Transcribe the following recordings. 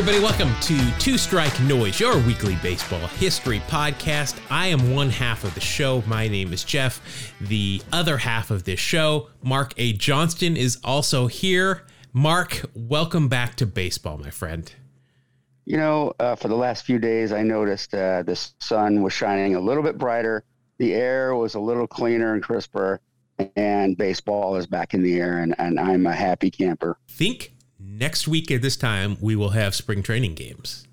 everybody. Welcome to Two Strike Noise, your weekly baseball history podcast. I am one half of the show. My name is Jeff. The other half of this show, Mark A. Johnston, is also here. Mark, welcome back to baseball, my friend. You know, uh, for the last few days, I noticed uh, the sun was shining a little bit brighter. The air was a little cleaner and crisper, and baseball is back in the air, and, and I'm a happy camper. Think next week at this time we will have spring training games.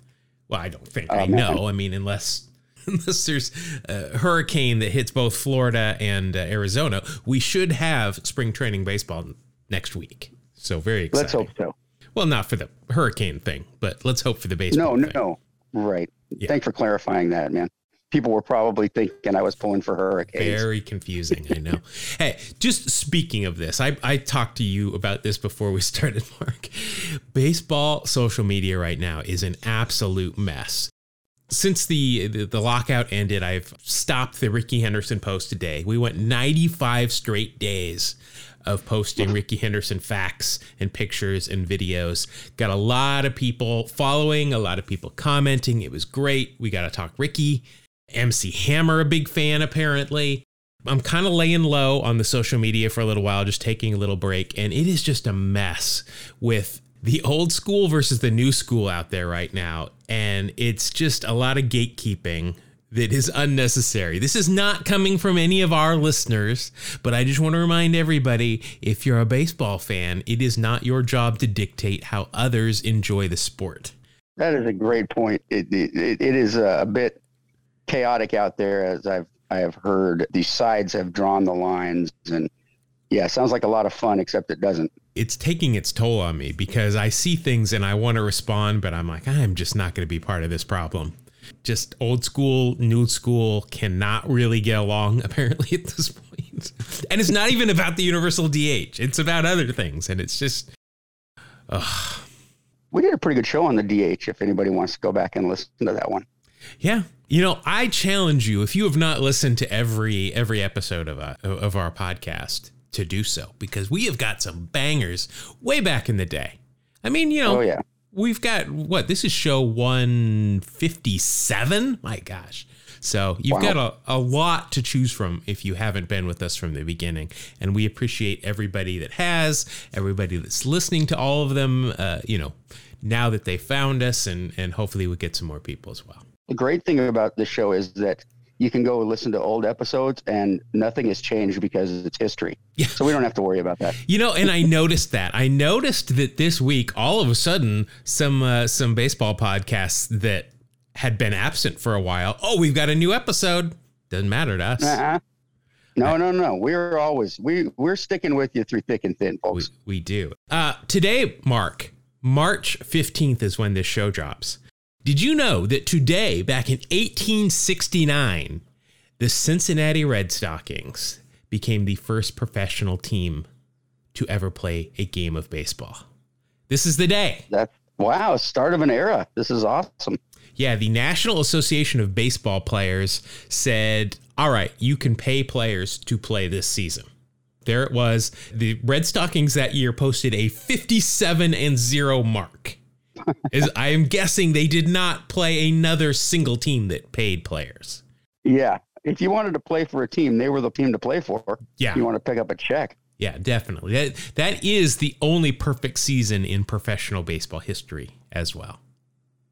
Well, I don't think. I know. I mean, unless unless there's a hurricane that hits both Florida and uh, Arizona, we should have spring training baseball next week. So very exciting. Let's hope so. Well, not for the hurricane thing, but let's hope for the baseball. No, thing. no, right. Yeah. Thanks for clarifying that, man people were probably thinking I was pulling for hurricanes. Very confusing, I know. hey, just speaking of this, I, I talked to you about this before we started, Mark. Baseball social media right now is an absolute mess. Since the, the, the lockout ended, I've stopped the Rickey Henderson post today. We went 95 straight days of posting Rickey Henderson facts and pictures and videos. Got a lot of people following, a lot of people commenting. It was great. We got to talk Rickey. MC Hammer, a big fan, apparently. I'm kind of laying low on the social media for a little while, just taking a little break. And it is just a mess with the old school versus the new school out there right now. And it's just a lot of gatekeeping that is unnecessary. This is not coming from any of our listeners, but I just want to remind everybody if you're a baseball fan, it is not your job to dictate how others enjoy the sport. That is a great point. it, it, it is a bit chaotic out there as I've I have heard. These sides have drawn the lines and yeah, sounds like a lot of fun, except it doesn't. It's taking its toll on me because I see things and I want to respond, but I'm like, I'm just not going to be part of this problem. Just old school, new school cannot really get along, apparently, at this point. And it's not even about the universal DH, it's about other things. And it's just, ugh. We did a pretty good show on the DH if anybody wants to go back and listen to that one. Yeah, you know, I challenge you if you have not listened to every every episode of a, uh, of our podcast to do so because we have got some bangers way back in the day. I mean, you know, oh, yeah. we've got what this is show 157. My gosh. So you've wow. got a, a lot to choose from if you haven't been with us from the beginning. And we appreciate everybody that has, everybody that's listening to all of them, uh, you know, now that they found us, and, and hopefully we get some more people as well. The great thing about this show is that you can go listen to old episodes and nothing has changed because it's history. Yeah. So we don't have to worry about that. You know, and I noticed that. I noticed that this week, all of a sudden, some uh, some baseball podcasts that had been absent for a while. Oh, we've got a new episode. Doesn't matter to us. Uh-huh. No, no, no. We're always we we're sticking with you through thick and thin, folks. We, we do. Uh, today, Mark, March fifteenth is when this show drops. Did you know that today, back in 1869, the Cincinnati Red Stockings became the first professional team to ever play a game of baseball? This is the day. That's wow, start of an era. This is awesome. Yeah, the National Association of Baseball Players said, "All right, you can pay players to play this season." There it was. The Red Stockings that year posted a 57 and 0 mark is I am guessing they did not play another single team that paid players. Yeah. If you wanted to play for a team, they were the team to play for. Yeah. You want to pick up a check. Yeah, definitely. That that is the only perfect season in professional baseball history as well.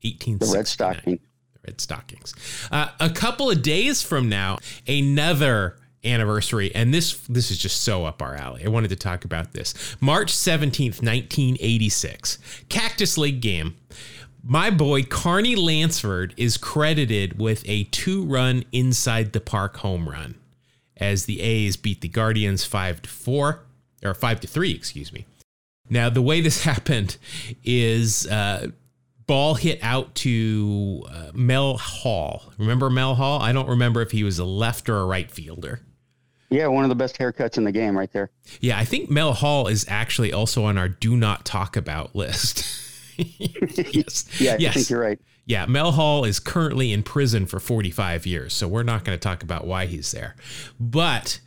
1869. The Red Stocking. The Red Stockings. Uh, a couple of days from now, another anniversary and this this is just so up our alley. I wanted to talk about this. March 17th, 1986. Cactus League game. My boy Carney Lansford is credited with a two-run inside the park home run as the A's beat the Guardians 5 to 4 or 5 to 3, excuse me. Now, the way this happened is uh, ball hit out to uh, Mel Hall. Remember Mel Hall? I don't remember if he was a left or a right fielder. Yeah, one of the best haircuts in the game, right there. Yeah, I think Mel Hall is actually also on our do not talk about list. yes. Yeah, yes. I think you're right. Yeah, Mel Hall is currently in prison for 45 years, so we're not going to talk about why he's there. But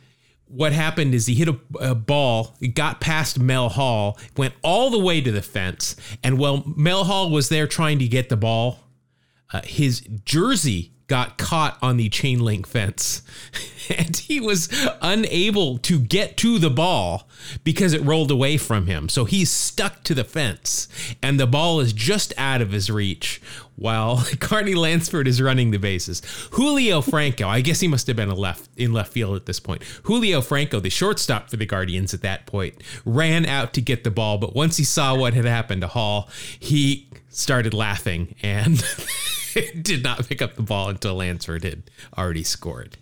what happened is he hit a, a ball, it got past Mel Hall, went all the way to the fence, and while Mel Hall was there trying to get the ball, uh, his jersey got caught on the chain link fence and he was unable to get to the ball because it rolled away from him. So he's stuck to the fence and the ball is just out of his reach while Carney Lansford is running the bases. Julio Franco, I guess he must have been a left in left field at this point. Julio Franco, the shortstop for the Guardians at that point, ran out to get the ball, but once he saw what had happened to Hall, he started laughing and did not pick up the ball until Lansford had already scored.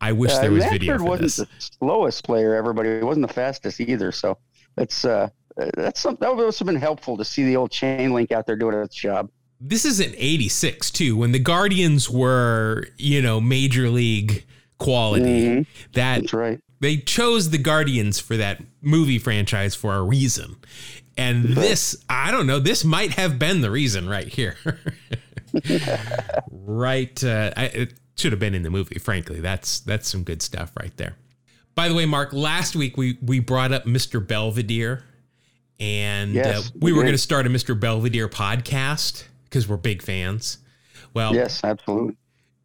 I wish Uh, there was Lansford video for wasn't this. the slowest player ever, but he wasn't the fastest either. So it's uh, that's some, that would also been helpful to see the old chain link out there doing its job. This is an 86 too, when the Guardians were, you know, major league quality. Mhm. That That's right. they chose the Guardians for that movie franchise for a reason. And this, I don't know, this might have been the reason right here. right. Uh, I, it should have been in the movie, frankly. That's that's some good stuff right there. By the way, Mark, last week we, we brought up Mr. Belvedere and Yes, uh, we we were going to start a Mr. Belvedere podcast because we're big fans. Well, Yes, absolutely.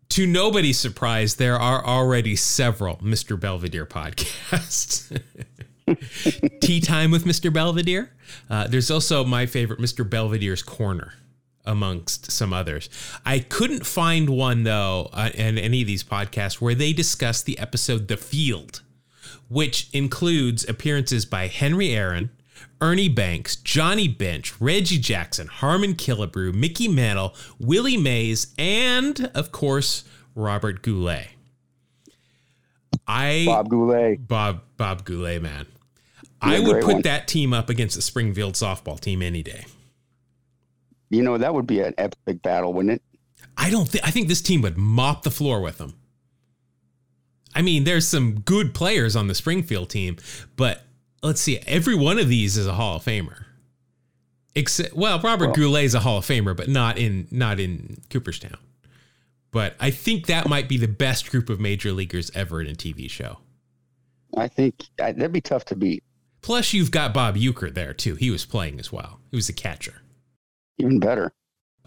to nobody's surprise, there are already several Mr. Belvedere podcasts. Tea Time with Mr. Belvedere. Uh, there's also my favorite, Mr. Belvedere's Corner, amongst some others. I couldn't find one, though, uh, in any of these podcasts where they discuss the episode The Field, which includes appearances by Henry Aaron, Ernie Banks, Johnny Bench, Reggie Jackson, Harmon Killebrew, Mickey Mantle, Willie Mays, and, of course, Robert Goulet. I Bob Goulet. Bob Bob Goulet, man. I would put one. that team up against the Springfield softball team any day. You know that would be an epic battle, wouldn't it? I don't think I think this team would mop the floor with them. I mean, there's some good players on the Springfield team, but let's see, every one of these is a Hall of Famer. Except, well, Robert Well- Goulet is a Hall of Famer, but not in not in Cooperstown. But I think that might be the best group of major leaguers ever in a TV show. I think I, that'd be tough to beat. Plus, you've got Bob Uecker there too. He was playing as well. He was a catcher. Even better.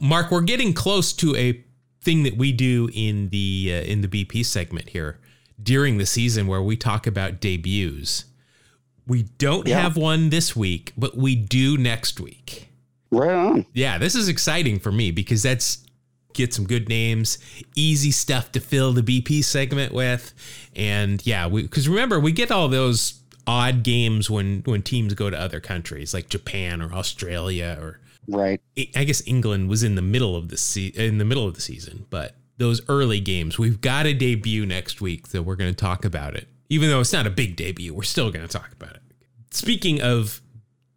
Mark, we're getting close to a thing that we do in the uh, in the BP segment here during the season where we talk about debuts. We don't Yeah. have one this week, but we do next week. Right on. Yeah, this is exciting for me because that's get some good names, easy stuff to fill the BP segment with, and yeah, we because remember we get all those odd games when when teams go to other countries like Japan or Australia or Right. I guess England was in the middle of the se- in the middle of the season, but those early games, we've got a debut next week, so we're going to talk about it. Even though it's not a big debut, we're still going to talk about it. Speaking of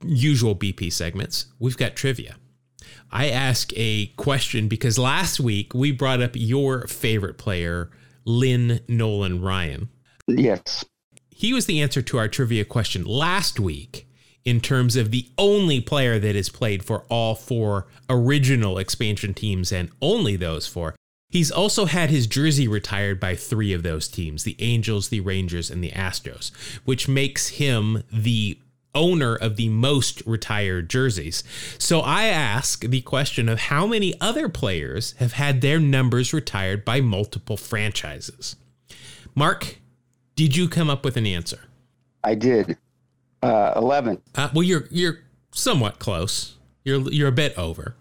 usual BP segments, we've got trivia. I ask a question because last week we brought up your favorite player, Lynn Nolan Ryan Yes. He was the answer to our trivia question last week in terms of the only player that has played for all four original expansion teams and only those four. He's also had his jersey retired by three of those teams the Angels, the Rangers, and the Astros, which makes him the owner of the most retired jerseys. So I ask the question of how many other players have had their numbers retired by multiple franchises? Mark, did you come up with an answer? I did. Uh, 11. Uh, well, you're you're somewhat close. You're you're a bit over.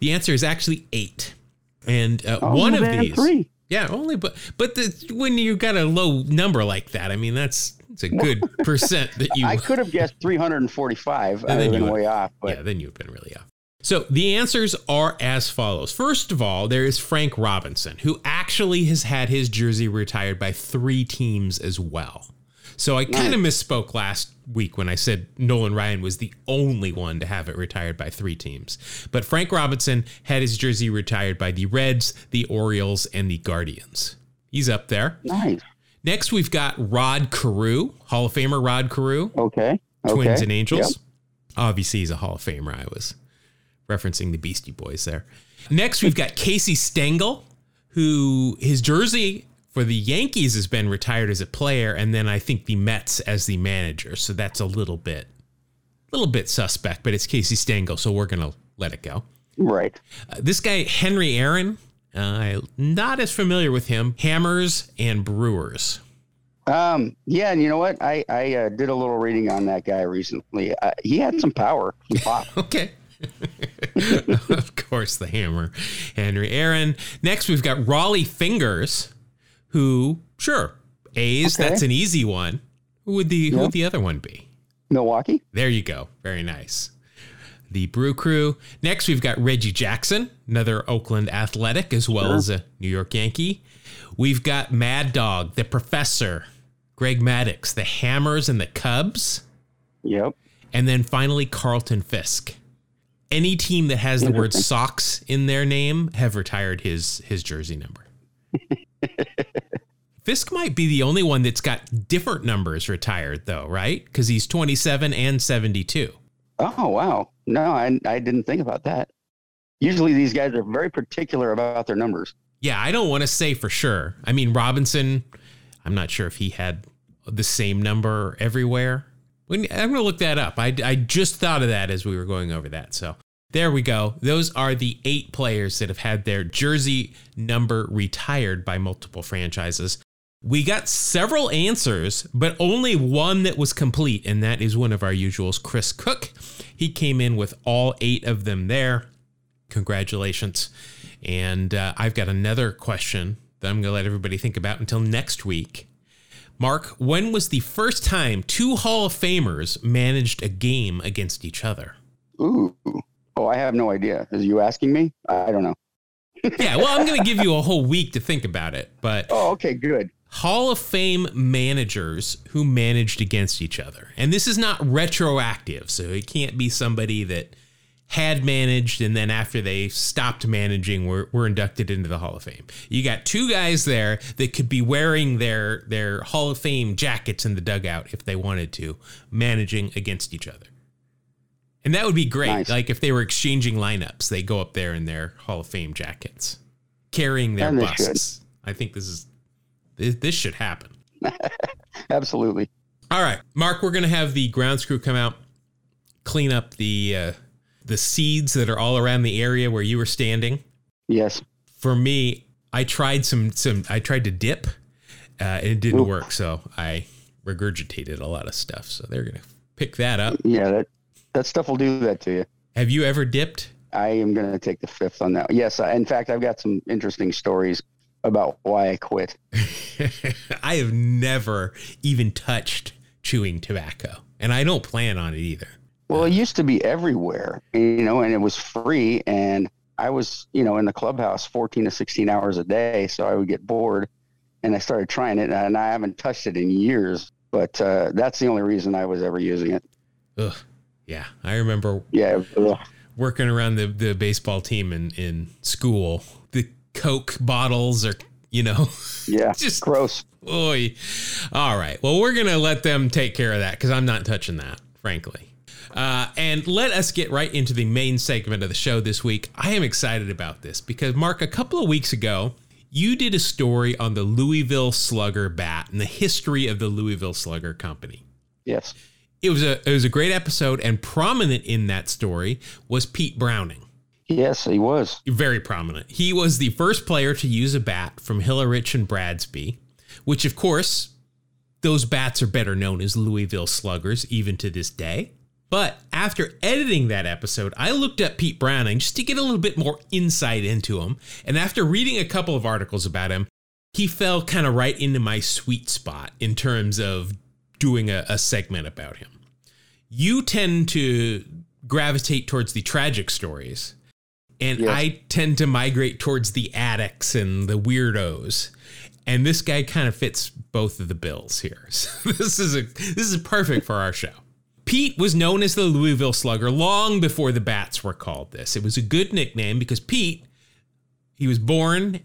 The answer is actually eight, and uh, Oh, one of these. Three. Yeah, only but but the, when you got a low number like that, I mean that's it's a good percent that you. I could have guessed 345. I then you been way off. But yeah, then you've been really off. So the answers are as follows. First of all, there is Frank Robinson, who actually has had his jersey retired by three teams as well. So I kind of misspoke last week when I said Nolan Ryan was the only one to have it retired by three teams. But Frank Robinson had his jersey retired by the Reds, the Orioles, and the Guardians. He's up there. nice. Next, we've got Rod Carew, Hall of Famer Rod Carew. Okay. Twins and Angels. Yep. Obviously, he's a Hall of Famer. I was referencing the Beastie Boys there. Next, we've got Casey Stengel, who his jersey for the Yankees has been retired as a player, and then I think the Mets as the manager. So that's a little bit, little bit suspect. But it's Casey Stengel, so we're gonna let it go. Right. Uh, this guy Henry Aaron, uh, not as familiar with him. Hammers and Brewers. Um, yeah, and you know what? I I uh, did a little reading on that guy recently. Uh, he had some power, okay. of course, the hammer, Henry Aaron. Next, we've got Rollie Fingers, who sure A's. Okay. That's an easy one. Who would the who would the other one be? Milwaukee. There you go. Very nice. The Brew Crew. Next, we've got Reggie Jackson, another Oakland athletic, as well Sure. as a New York Yankee. We've got Mad Dog, the Professor, Greg Maddux, the Hammers and the Cubs. Yep. And then finally, Carlton Fisk. Any team that has the word socks in their name have retired his his jersey number. Fisk might be the only one that's got different numbers retired, though, right? Because he's 27 and 72. Oh wow. No, I I didn't think about that. Usually these guys are very particular about their numbers. Yeah, I don't want to say for sure. I mean, Robinson, I'm not sure if he had the same number everywhere. I'm going to look that up. I, I just thought of that as we were going over that. So there we go. Those are the eight players that have had their jersey number retired by multiple franchises. We got several answers, but only one that was complete, and that is one of our usuals, Chris Cook. He came in with all eight of them there. Congratulations. And uh, I've got another question that I'm going to let everybody think about until next week. Mark, when was the first time two Hall of Famers managed a game against each other? Ooh. Oh, I have no idea. Is you asking me? I don't know. Yeah, well, I'm going to give you a whole week to think about it, but Oh, okay, good. Hall of Fame managers who managed against each other. And this is not retroactive, so it can't be somebody that had managed and then after they stopped managing were, were inducted into the Hall of Fame. You got two guys there that could be wearing their their Hall of Fame jackets in the dugout if they wanted to, managing against each other. And that would be great. Nice. Like if they were exchanging lineups, they go up there in their Hall of Fame jackets, carrying their busts. I think this is this, this should happen. Absolutely. All right, Mark, we're gonna have the ground crew come out, clean up the uh, the seeds that are all around the area where you were standing. Yes. For me, I tried some some I tried to dip, uh, and it didn't Ooh. work, so I regurgitated a lot of stuff. So they're gonna pick that up. Yeah, that that stuff will do that to you. Have you ever dipped? I am going to take the fifth on that. Yes, in fact, I've got some interesting stories about why I quit. I have never even touched chewing tobacco, and I don't plan on it either. Well, it used to be everywhere, you know, and it was free. And I was, you know, in the clubhouse 14 to 16 hours a day. So I would get bored and I started trying it and I haven't touched it in years. But uh, that's the only reason I was ever using it. Ugh. Yeah, I remember Yeah. working around the, the baseball team in, in school. The Coke bottles are, you know, Yeah. Just- gross. oy. All right. Well, we're going to let them take care of that because I'm not touching that, frankly. Uh, and let us get right into the main segment of the show this week. I am excited about this because, Mark, a couple of weeks ago, you did a story on the Louisville Slugger bat and the history of the Louisville Slugger Company. Yes. It was a it was a great episode, and prominent in that story was Pete Browning. Yes, he was. Very prominent. He was the first player to use a bat from Hillerich and Bradsby, which, of course, those bats are better known as Louisville Sluggers even to this day. But after editing that episode, I looked up Pete Browning just to get a little bit more insight into him. And after reading a couple of articles about him, he fell kind of right into my sweet spot in terms of doing a, a segment about him. You tend to gravitate towards the tragic stories, and. I tend to migrate towards the addicts and the weirdos. And this guy kind of fits both of the bills here. So this is a this is perfect for our show. Pete was known as the Louisville Slugger long before the Bats were called this. It was a good nickname because Pete, he was born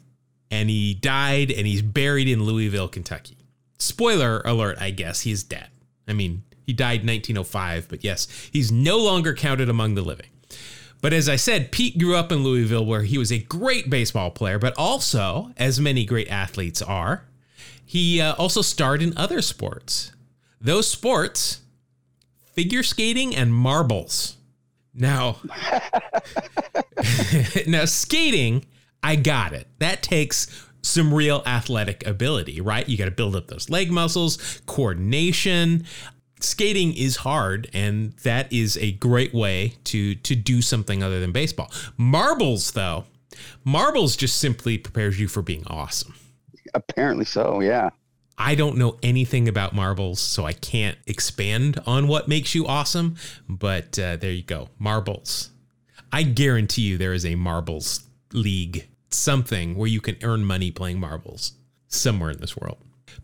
and he died and he's buried in Louisville, Kentucky. Spoiler alert, I guess he's dead. I mean, he died in 1905, but yes, he's no longer counted among the living. But as I said, Pete grew up in Louisville where he was a great baseball player, but also, as many great athletes are, He uh, also starred in other sports. Those sports, figure skating and marbles. Now, now skating, I got it. That takes some real athletic ability, right? You got to build up those leg muscles, coordination. Skating is hard, and that is a great way to to do something other than baseball. Marbles, though, marbles just simply prepares you for being awesome. Apparently so, yeah. I don't know anything about marbles, so I can't expand on what makes you awesome. But uh, there you go, marbles. I guarantee you there is a marbles league, something where you can earn money playing marbles somewhere in this world.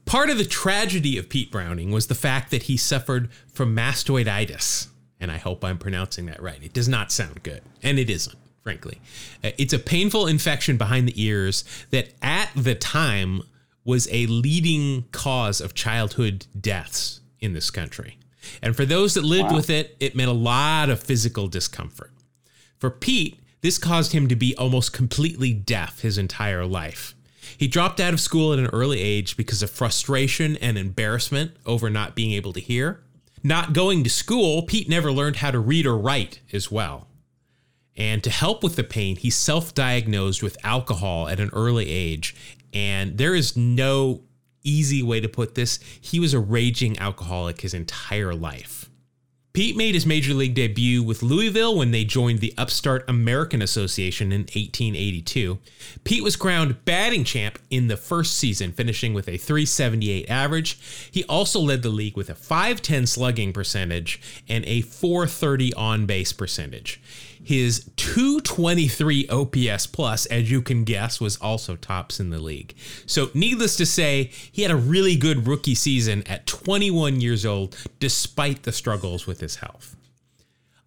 Part of the tragedy of Pete Browning was the fact that he suffered from mastoiditis. And I hope I'm pronouncing that right. It does not sound good, and it isn't, frankly. Uh, it's a painful infection behind the ears that at the time was a leading cause of childhood deaths in this country. And for those that lived wow. with it, it meant a lot of physical discomfort. For Pete, this caused him to be almost completely deaf his entire life. He dropped out of school at an early age because of frustration and embarrassment over not being able to hear. Not going to school, Pete never learned how to read or write as well. And to help with the pain, he self diagnosed with alcohol at an early age. And there is no easy way to put this. He was a raging alcoholic his entire life. Pete made his major league debut with Louisville when they joined the upstart American Association in 1882. Pete was crowned batting champ in the first season, finishing with a 378 average. He also led the league with a 510 slugging percentage and a 430 on base percentage. His 223 OPS plus, as you can guess, was also tops in the league. So, needless to say, he had a really good rookie season at 21 years old, despite the struggles with his health.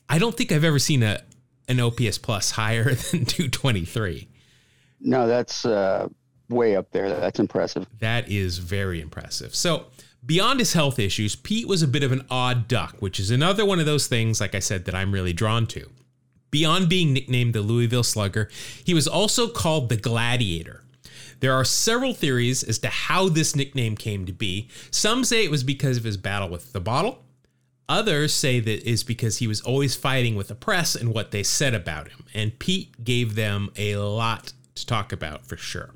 I don't think I've ever seen a an OPS plus higher than 223. No, that's uh, way up there. That's impressive. That is very impressive. So, beyond his health issues, Pete was a bit of an odd duck, which is another one of those things, like I said, that I'm really drawn to. Beyond being nicknamed the Louisville Slugger, he was also called the Gladiator. There are several theories as to how this nickname came to be. Some say it was because of his battle with the bottle. Others say that is because he was always fighting with the press and what they said about him. And Pete gave them a lot to talk about for sure.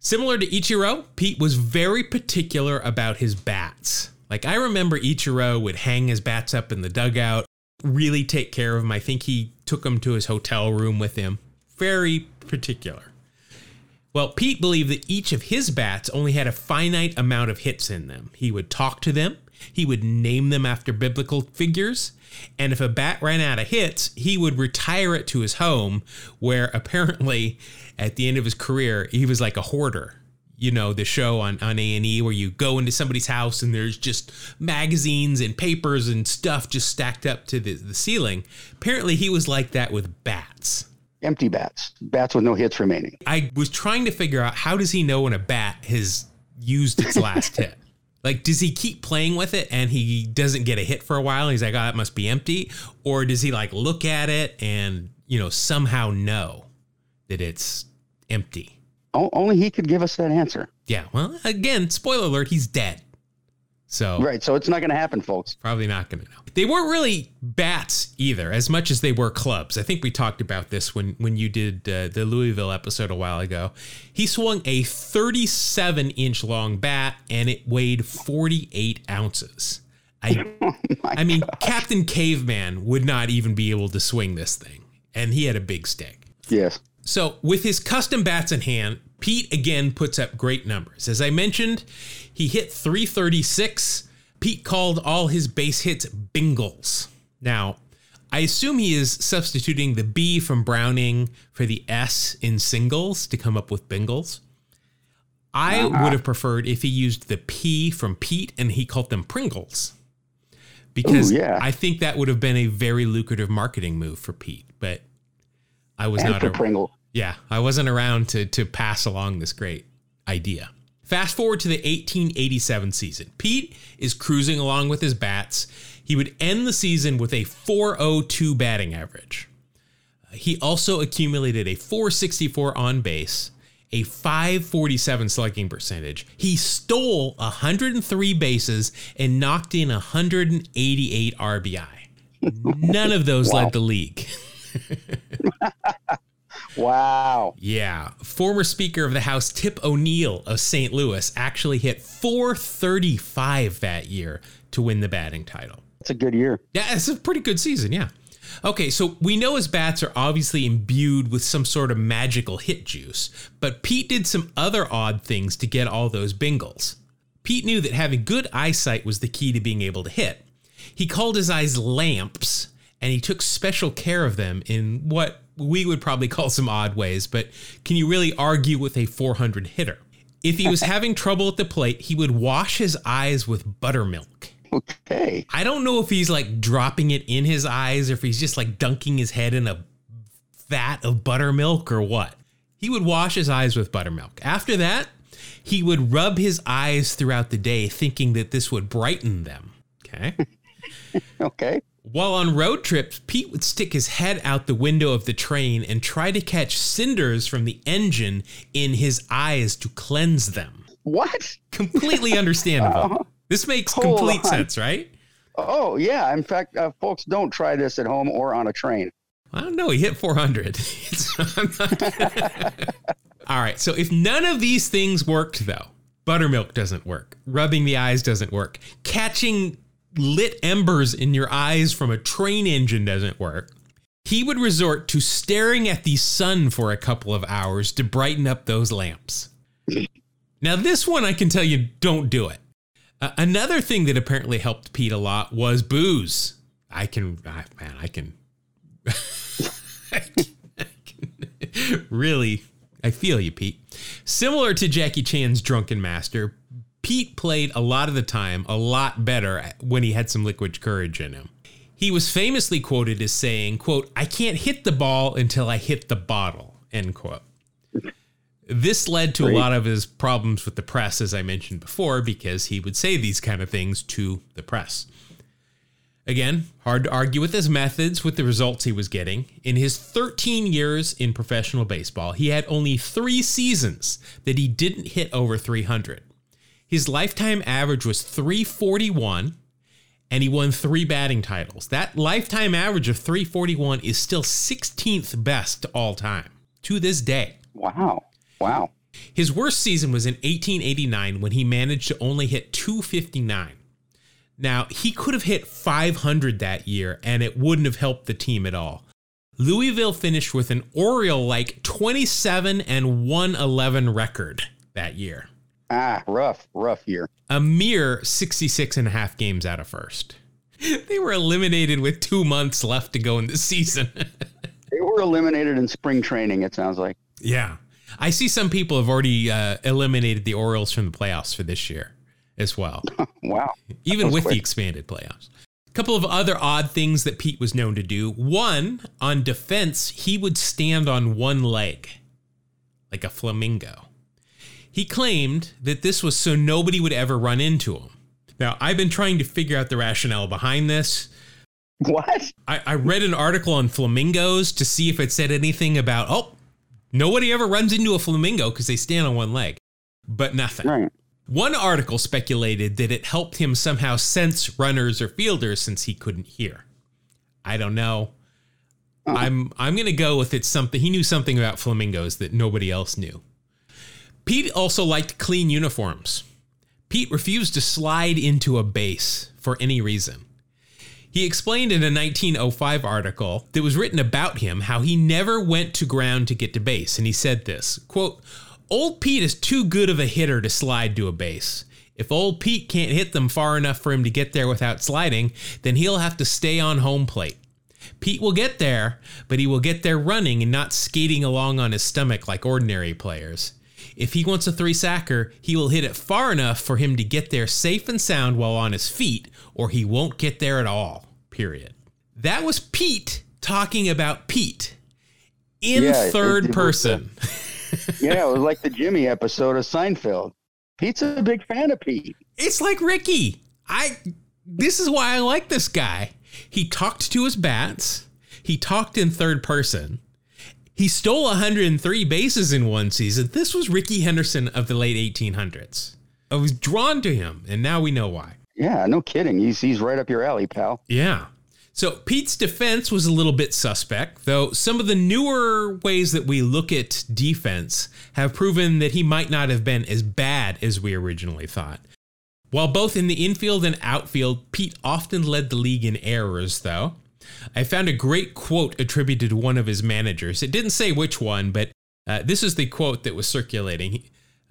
Similar to Ichiro, Pete was very particular about his bats. Like I remember Ichiro would hang his bats up in the dugout really take care of him. I think he took him to his hotel room with him. Very particular. Well, Pete believed that each of his bats only had a finite amount of hits in them. He would talk to them, he would name them after biblical figures, and if a bat ran out of hits, he would retire it to his home, where apparently at the end of his career, he was like a hoarder you know the show on on A and E where you go into somebody's house and there's just magazines and papers and stuff just stacked up to the, the ceiling. Apparently, he was like that with bats. Empty bats, bats with no hits remaining. I was trying to figure out how does he know when a bat has used its last hit. Like, does he keep playing with it and he doesn't get a hit for a while? he's like, oh, that must be empty. Or does he like look at it and, you know, somehow know that it's empty? Only he could give us that answer. Yeah. Well, again, spoiler alert, he's dead. So right, so it's not going to happen, folks. Probably not going to know. They weren't really bats either, as much as they were clubs. I think we talked about this when when you did uh, the Louisville episode a while ago. He swung a 37 inch long bat, and it weighed 48 ounces. I, oh I mean, gosh. Captain Caveman would not even be able to swing this thing, and he had a big stick. Yes. So, with his custom bats in hand, Pete again puts up great numbers. As I mentioned, he hit 336. Pete called all his base hits bingles. Now, I assume he is substituting the B from Browning for the S in singles to come up with bingles. I uh-huh. would have preferred if he used the P from Pete and he called them Pringles. Because Ooh, yeah. I think that would have been a very lucrative marketing move for Pete. But I was and not for a Pringle. Yeah, I wasn't around to to pass along this great idea. Fast forward to the 1887 season. Pete is cruising along with his bats. He would end the season with a 402 batting average. Uh, he also accumulated a 464 on base a 547 slugging percentage. He stole 103 bases and knocked in 188 RBI. None of those wow. led the league. wow. Yeah. Former Speaker of the House Tip O'Neill of St. Louis actually hit 435 that year to win the batting title. That's a good year. Yeah, it's a pretty good season. Yeah. Okay, so we know his bats are obviously imbued with some sort of magical hit juice, but Pete did some other odd things to get all those bingles. Pete knew that having good eyesight was the key to being able to hit. He called his eyes lamps, and he took special care of them in what we would probably call some odd ways, but can you really argue with a 400 hitter? If he was having trouble at the plate, he would wash his eyes with buttermilk. Okay. I don't know if he's like dropping it in his eyes or if he's just like dunking his head in a vat of buttermilk or what. He would wash his eyes with buttermilk. After that, he would rub his eyes throughout the day, thinking that this would brighten them. Okay. okay. While on road trips, Pete would stick his head out the window of the train and try to catch cinders from the engine in his eyes to cleanse them. What? Completely understandable. Uh, this makes complete on. sense, right? Oh, yeah. In fact, uh, folks, don't try this at home or on a train. I don't know. He hit 400. All right. So if none of these things worked, though, buttermilk doesn't work, rubbing the eyes doesn't work, catching lit embers in your eyes from a train engine doesn't work, he would resort to staring at the sun for a couple of hours to brighten up those lamps. now, this one I can tell you don't do it. Uh, another thing that apparently helped Pete a lot was booze. I can, I, man, I can, I can really, I feel you, Pete. Similar to Jackie Chan's Drunken Master, Pete played a lot of the time a lot better when he had some liquid courage in him. He was famously quoted as saying, quote, I can't hit the ball until I hit the bottle, end quote. This led to a lot of his problems with the press, as I mentioned before, because he would say these kind of things to the press. Again, hard to argue with his methods with the results he was getting. In his 13 years in professional baseball, he had only three seasons that he didn't hit over 300. His lifetime average was 341, and he won three batting titles. That lifetime average of 341 is still 16th best all time to this day. Wow. Wow. His worst season was in 1889 when he managed to only hit 259. Now, he could have hit 500 that year and it wouldn't have helped the team at all. Louisville finished with an Oriole like 27 and 111 record that year. Ah, rough, rough year. A mere 66 and a half games out of first. They were eliminated with two months left to go in the season. they were eliminated in spring training, it sounds like. Yeah. I see some people have already uh, eliminated the Orioles from the playoffs for this year as well. wow. Even with quick. the expanded playoffs. A couple of other odd things that Pete was known to do. One, on defense, he would stand on one leg like a flamingo. He claimed that this was so nobody would ever run into him. Now, I've been trying to figure out the rationale behind this. What? I, I read an article on flamingos to see if it said anything about, oh, Nobody ever runs into a flamingo because they stand on one leg, but nothing. Right. One article speculated that it helped him somehow sense runners or fielders since he couldn't hear. I don't know. Uh-huh. I'm I'm gonna go with it's something he knew something about flamingos that nobody else knew. Pete also liked clean uniforms. Pete refused to slide into a base for any reason. He explained in a 1905 article that was written about him how he never went to ground to get to base, and he said this quote, Old Pete is too good of a hitter to slide to a base. If old Pete can't hit them far enough for him to get there without sliding, then he'll have to stay on home plate. Pete will get there, but he will get there running and not skating along on his stomach like ordinary players. If he wants a three sacker, he will hit it far enough for him to get there safe and sound while on his feet, or he won't get there at all. Period. That was Pete talking about Pete in yeah, third it, uh, person. yeah, it was like the Jimmy episode of Seinfeld. Pete's a big fan of Pete. It's like Rickey. I this is why I like this guy. He talked to his bats. He talked in third person. He stole 103 bases in one season. This was Rickey Henderson of the late 1800s. I was drawn to him, and now we know why. Yeah, no kidding. He's he's right up your alley, pal. Yeah. So Pete's defense was a little bit suspect, though some of the newer ways that we look at defense have proven that he might not have been as bad as we originally thought. While both in the infield and outfield, Pete often led the league in errors, though. I found a great quote attributed to one of his managers. It didn't say which one, but uh, this is the quote that was circulating.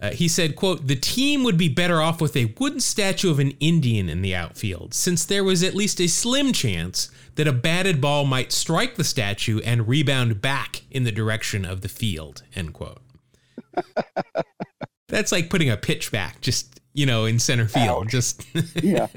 Uh, he said, quote, the team would be better off with a wooden statue of an Indian in the outfield, since there was at least a slim chance that a batted ball might strike the statue and rebound back in the direction of the field, end quote. That's like putting a pitch back, just, you know, in center field. Ouch. Just Yeah.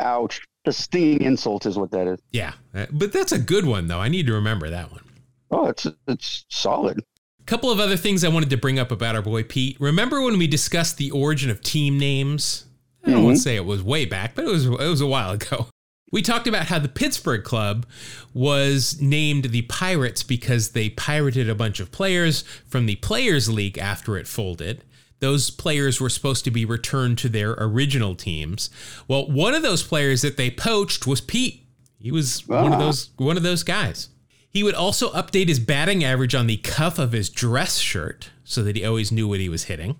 Ouch. The stinging insult is what that is. Yeah. Uh, but that's a good one though. I need to remember that one. Oh, it's it's solid A couple of other things I wanted to bring up about our boy Pete. Remember when we discussed the origin of team names? I don't mm-hmm. want to say it was way back, but it was it was a while ago. We talked about how the Pittsburgh club was named the Pirates because they pirated a bunch of players from the Players League after it folded. Those players were supposed to be returned to their original teams. Well, one of those players that they poached was Pete. He was one of ah. those one of those guys. He would also update his batting average on the cuff of his dress shirt so that he always knew what he was hitting.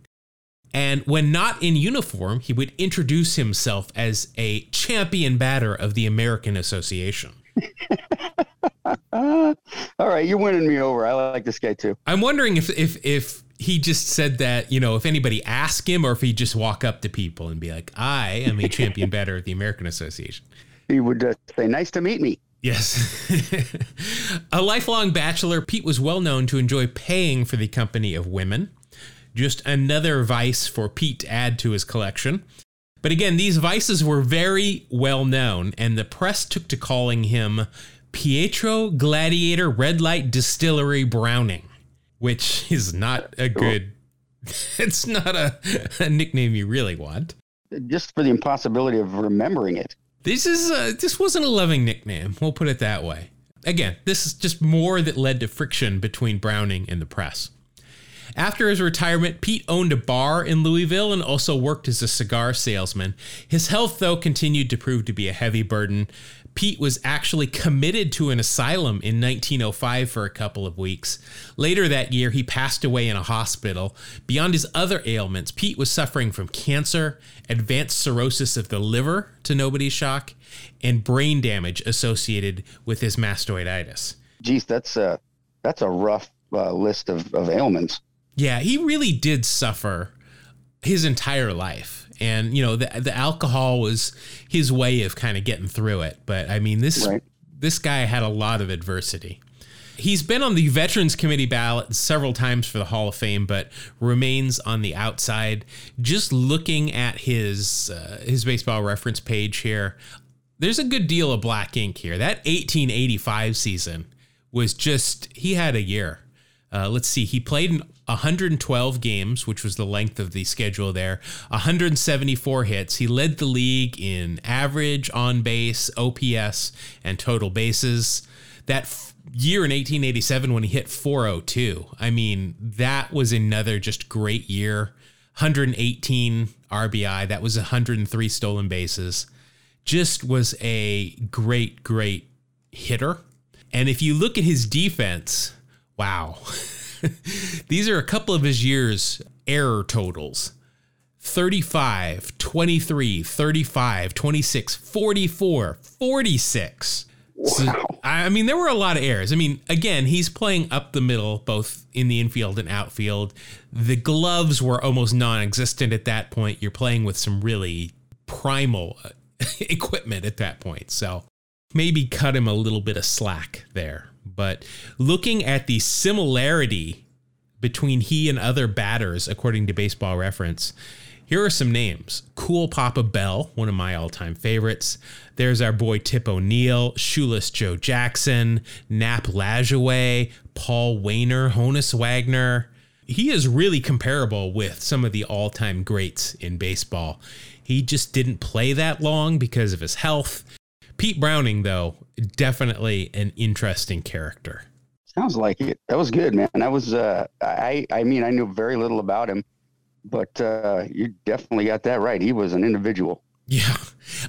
And when not in uniform, he would introduce himself as a champion batter of the American Association. All right, you're winning me over. I like this guy too. I'm wondering if if if he just said that, you know, if anybody asked him or if he'd just walk up to people and be like, I am a champion batter of the American Association. He would uh, say, Nice to meet me. Yes. a lifelong bachelor, Pete was well known to enjoy paying for the company of women. Just another vice for Pete to add to his collection. But again, these vices were very well known, and the press took to calling him Pietro Gladiator Red Light Distillery Browning, which is not a good. It's not a, a nickname you really want. Just for the impossibility of remembering it. This is uh, this wasn't a loving nickname. We'll put it that way. Again, this is just more that led to friction between Browning and the press. After his retirement, Pete owned a bar in Louisville and also worked as a cigar salesman. His health, though, continued to prove to be a heavy burden. Pete was actually committed to an asylum in 1905 for a couple of weeks. Later that year, he passed away in a hospital. Beyond his other ailments, Pete was suffering from cancer, advanced cirrhosis of the liver, to nobody's shock, and brain damage associated with his mastoiditis. Geez, that's a that's a rough uh, list of, of ailments. Yeah, he really did suffer his entire life and you know the the alcohol was his way of kind of getting through it. But I mean this right. this guy had a lot of adversity. He's been on the Veterans Committee ballot several times for the Hall of Fame, but remains on the outside. Just looking at his uh, his baseball reference page here, there's a good deal of black ink here. That 1885 season was just he had a year. Uh, let's see, he played in 112 games, which was the length of the schedule there, 174 hits. He led the league in average, on base, OPS, and total bases. That f- year in 1887 when he hit 402, I mean, that was another just great year. 118 RBI, that was 103 stolen bases. Just was a great, great hitter. And if you look at his defense, wow. These are a couple of his years error totals 35, 23, 35, 26, 44, 46. Wow. So, I mean, there were a lot of errors. I mean, again, he's playing up the middle, both in the infield and outfield. The gloves were almost non existent at that point. You're playing with some really primal uh, equipment at that point. So maybe cut him a little bit of slack there. But looking at the similarity between he and other batters, according to baseball reference, here are some names Cool Papa Bell, one of my all time favorites. There's our boy Tip O'Neill, Shoeless Joe Jackson, Nap Lajoie, Paul Waner, Honus Wagner. He is really comparable with some of the all time greats in baseball. He just didn't play that long because of his health. Pete Browning, though, definitely an interesting character. Sounds like it. That was good, man. That was uh I I mean I knew very little about him, but uh you definitely got that right. He was an individual. Yeah.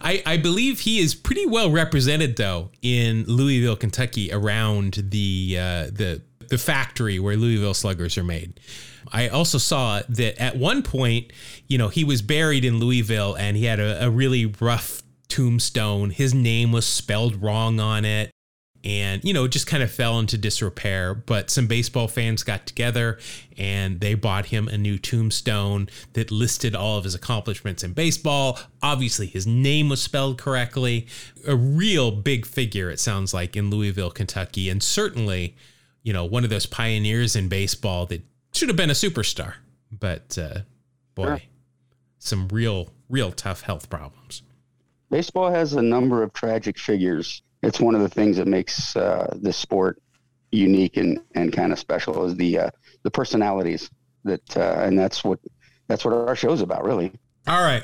I, I believe he is pretty well represented though in Louisville, Kentucky around the uh the the factory where Louisville sluggers are made. I also saw that at one point, you know, he was buried in Louisville and he had a, a really rough tombstone. His name was spelled wrong on it. And you know it just kind of fell into disrepair. But some baseball fans got together and they bought him a new tombstone that listed all of his accomplishments in baseball. Obviously his name was spelled correctly. A real big figure it sounds like in Louisville Kentucky. And certainly you know one of those pioneers in baseball that should have been a superstar. But uh, boy sure. some real real tough health problems baseball has a number of tragic figures it's one of the things that makes uh, this sport unique and, and kind of special is the uh, the personalities that uh, and that's what that's what our show's about really. All right.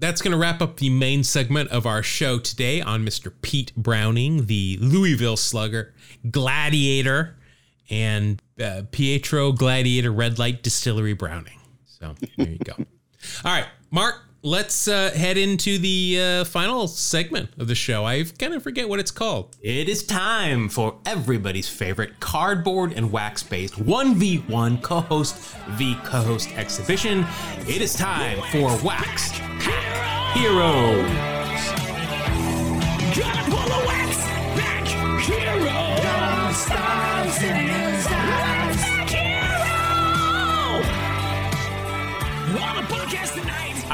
That's going to wrap up the main segment of our show today on Mr. Pete Browning, the Louisville Slugger, Gladiator, and uh, Pietro Gladiator Red Light Distillery Browning. So there you go. All right, Mark, let's uh, head into the uh, final segment of the show. I kind of forget what it's called. It is time for everybody's favorite cardboard and wax based 1v1 co host v co host exhibition. It is time for Wax Pack Heroes.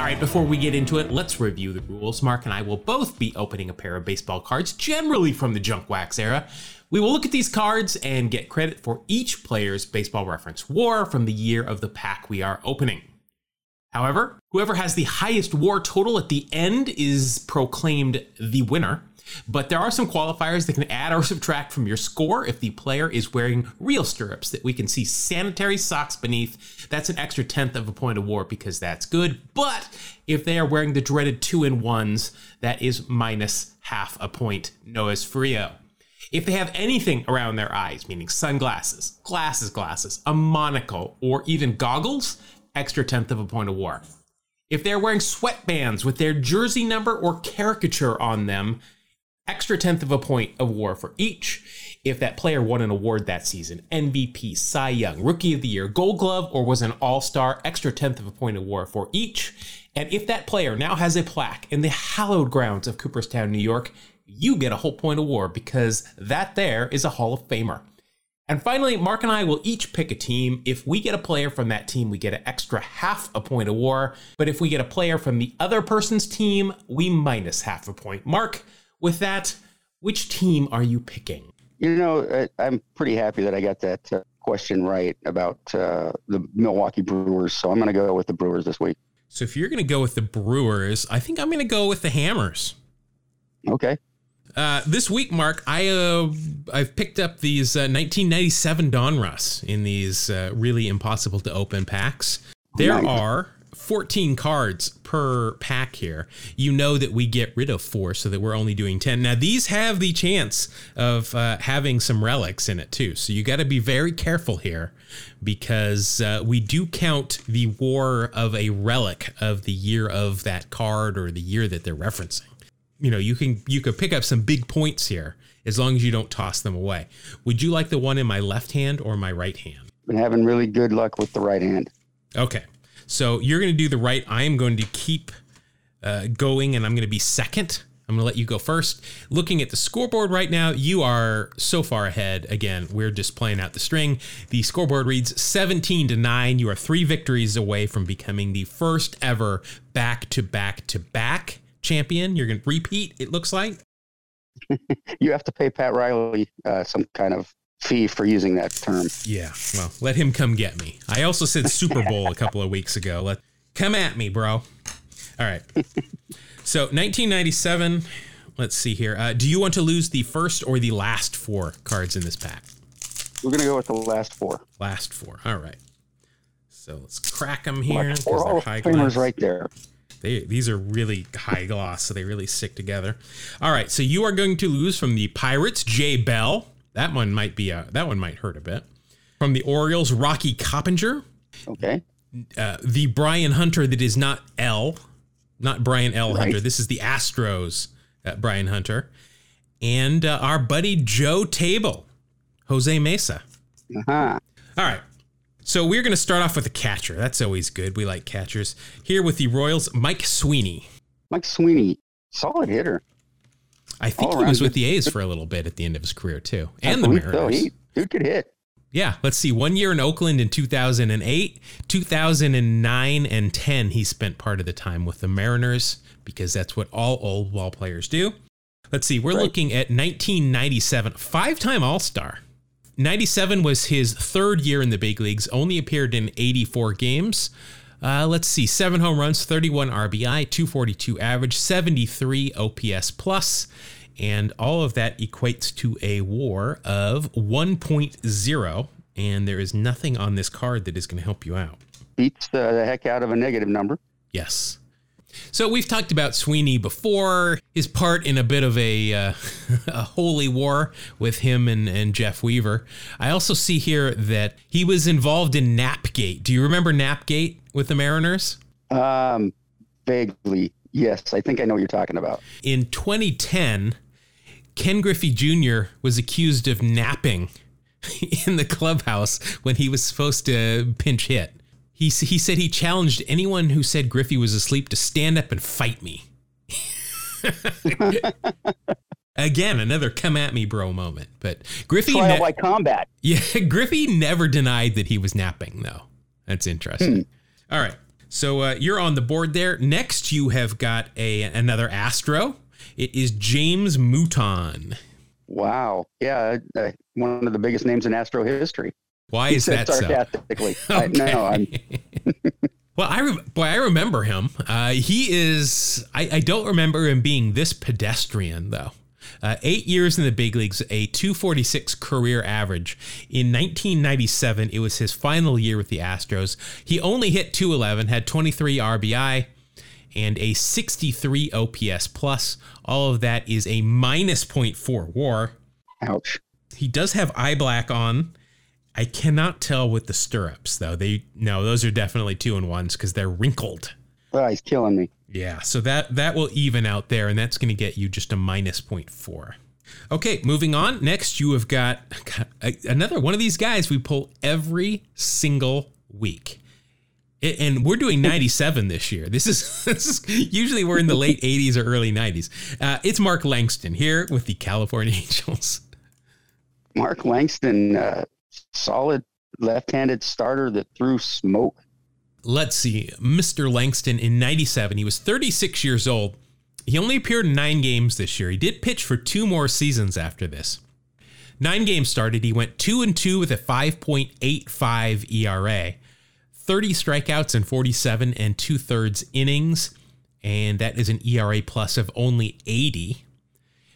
All right, before we get into it, let's review the rules. Mark and I will both be opening a pair of baseball cards, generally from the junk wax era. We will look at these cards and get credit for each player's baseball reference war from the year of the pack we are opening. However, whoever has the highest war total at the end is proclaimed the winner. But there are some qualifiers that can add or subtract from your score if the player is wearing real stirrups that we can see sanitary socks beneath. That's an extra tenth of a point of war because that's good. But if they are wearing the dreaded two in ones, that is minus half a point. No es frio. If they have anything around their eyes, meaning sunglasses, glasses, glasses, a monocle, or even goggles, extra tenth of a point of war. If they're wearing sweatbands with their jersey number or caricature on them, extra tenth of a point of war for each if that player won an award that season MVP, Cy Young, Rookie of the Year, Gold Glove, or was an All Star, extra tenth of a point of war for each. And if that player now has a plaque in the hallowed grounds of Cooperstown, New York, you get a whole point of war because that there is a Hall of Famer. And finally, Mark and I will each pick a team. If we get a player from that team, we get an extra half a point of war. But if we get a player from the other person's team, we minus half a point. Mark, with that, which team are you picking? You know, I'm pretty happy that I got that uh, question right about uh, the Milwaukee Brewers. So I'm going to go with the Brewers this week. So if you're going to go with the Brewers, I think I'm going to go with the Hammers. Okay. Uh, this week, Mark, I uh, I've picked up these uh, 1997 Donruss in these uh, really impossible to open packs. There nice. are 14 cards per pack here, you know that we get rid of four so that we're only doing 10. Now, these have the chance of uh, having some relics in it too. So you got to be very careful here because uh, we do count the war of a relic of the year of that card or the year that they're referencing. You know, you can you could pick up some big points here as long as you don't toss them away. Would you like the one in my left hand or my right hand? Been having really good luck with the right hand. Okay. So you're going to do the right. I am going to keep uh, going and I'm going to be second. I'm going to let you go first. Looking at the scoreboard right now, you are so far ahead. Again, we're just playing out the string. The scoreboard reads 17 to 9. You are three victories away from becoming the first ever back to back to back champion. You're going to repeat, it looks like. you have to pay Pat Riley uh, some kind of fee for using that term. Yeah, well, let him come get me. I also said Super Bowl a couple of weeks ago. Let come at me, bro. All right. So 1997. Let's see here. Uh, do you want to lose the first or the last four cards in this pack? We're gonna go with the last four. Last four. All right. So let's crack them here because they're high gloss. right there. They, these are really high gloss, so they really stick together. All right, so you are going to lose from the Pirates, Jay Bell. That one might be a, that one might hurt a bit. From the Orioles, Rocky Coppinger. Okay. Uh, the Brian Hunter that is not L, not Brian L. Right. Hunter. This is the Astros, uh, Brian Hunter. And uh, our buddy Joe Table, Jose Mesa. Uh-huh. All right. So we're going to start off with a catcher. That's always good. We like catchers. Here with the Royals, Mike Sweeney. Mike Sweeney, solid hitter. I think he was with the A's for a little bit at the end of his career too, and the believe so. Mariners. He, dude could hit. Yeah, let's see. One year in Oakland in 2008, 2009, and 10. He spent part of the time with the Mariners because that's what all old ball players do. Let's see. We're Right. looking at 1997, five-time All-Star. 97 was his third year in the big leagues. Only appeared in 84 games. Uh, let's see. Seven home runs, 31 RBI, 242 average, 73 OPS plus, and all of that equates to a WAR of 1.0. And there is nothing on this card that is going to help you out. Beats the, the heck out of a negative number. Yes. So we've talked about Sweeney before, his part in a bit of a, uh, a holy war with him and, and Jeff Weaver. I also see here that he was involved in Napgate. Do you remember Napgate with the Mariners? Um, vaguely, yes. I think I know what you're talking about. In 2010, Ken Griffey Jr. was accused of napping in the clubhouse when he was supposed to pinch hit. He, he said he challenged anyone who said Griffey was asleep to stand up and fight me. Again, another come at me, bro moment. But Griffey, Trial ne- by combat. yeah, Griffey never denied that he was napping, though. That's interesting. All right, so uh, you're on the board there. Next, you have got a another Astro. It is James Mouton. Wow. Yeah. Uh, one of the biggest names in Astro history. Why is that so? sarcastically. I, no, I'm, Well, I re- boy, I remember him. Uh, he is. I, I don't remember him being this pedestrian though. Uh, eight years in the big leagues, a 246 career average. In 1997, it was his final year with the Astros. He only hit 211, had 23 RBI, and a 63 OPS plus. All of that is a minus 0.4 WAR. ouch. He does have eye black on. I cannot tell with the stirrups though. They no, those are definitely two and ones because they're wrinkled. Oh, he's killing me. Yeah, so that that will even out there, and that's going to get you just a minus 0.4. Okay, moving on. Next, you have got another one of these guys we pull every single week. And we're doing 97 this year. This is, this is usually we're in the late 80s or early 90s. Uh, it's Mark Langston here with the California Angels. Mark Langston, uh, solid left-handed starter that threw smoke. let's see, Mr. Langston in 97. He was 36 years old. He only appeared in nine games this year. He did pitch for two more seasons after this. Nine games started. He went two and two with a 5.85 ERA, 30 strikeouts and 47 and two thirds innings. And that is an ERA plus of only 80.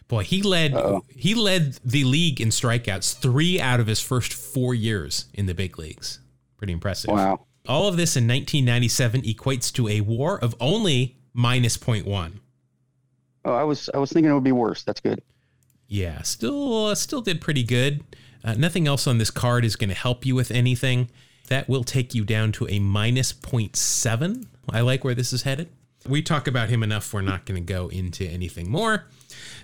Boy, he led Uh-oh. he led the league in strikeouts three out of his first four years in the big leagues. Pretty impressive. Wow. All of this in 1997 equates to a WAR of only minus 0.1. Oh, I was I was thinking it would be worse. That's good. Yeah, still uh, still did pretty good. Uh, nothing else on this card is going to help you with anything. That will take you down to a minus 0.7. I like where this is headed. We talk about him enough. We're not going to go into anything more.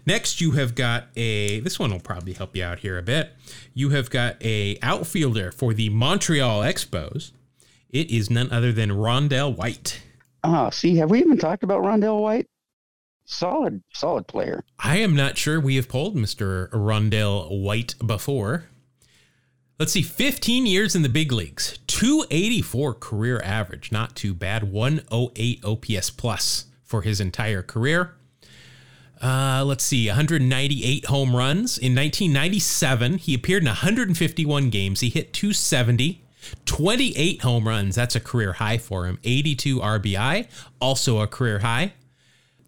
Next, you have got a. This one will probably help you out here a bit. You have got a outfielder for the Montreal Expos. It is none other than Rondell White. Ah, see, have we even talked about Rondell White? Solid, solid player. I am not sure we have pulled Mr. Rondell White before. Let's see, 15 years in the big leagues, 284 career average, not too bad, 108 OPS plus for his entire career. Uh, let's see, 198 home runs. In 1997, he appeared in 151 games. He hit 270, 28 home runs. That's a career high for him. 82 RBI, also a career high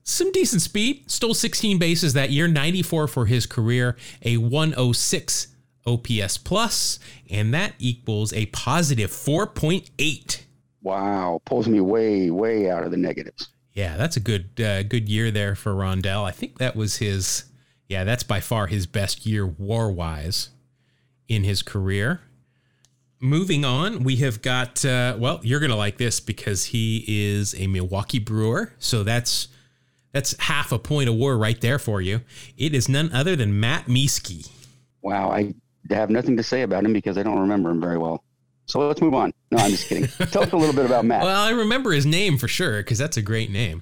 some decent speed. Stole 16 bases that year, 94 for his career, a 106 OPS plus, and that equals a positive 4.8. Wow, pulls me way, way out of the negatives. Yeah, that's a good uh, good year there for Rondell. I think that was his. Yeah, that's by far his best year war wise. in his career. Moving on, we have got, uh, well, you're going to like this because he is a Milwaukee Brewer. So that's that's half a point of war right there for you. It is none other than Matt Mieske. Wow, I have nothing to say about him because I don't remember him very well. So let's move on. No, I'm just kidding. Tell us a little bit about Matt. Well, I remember his name for sure because that's a great name.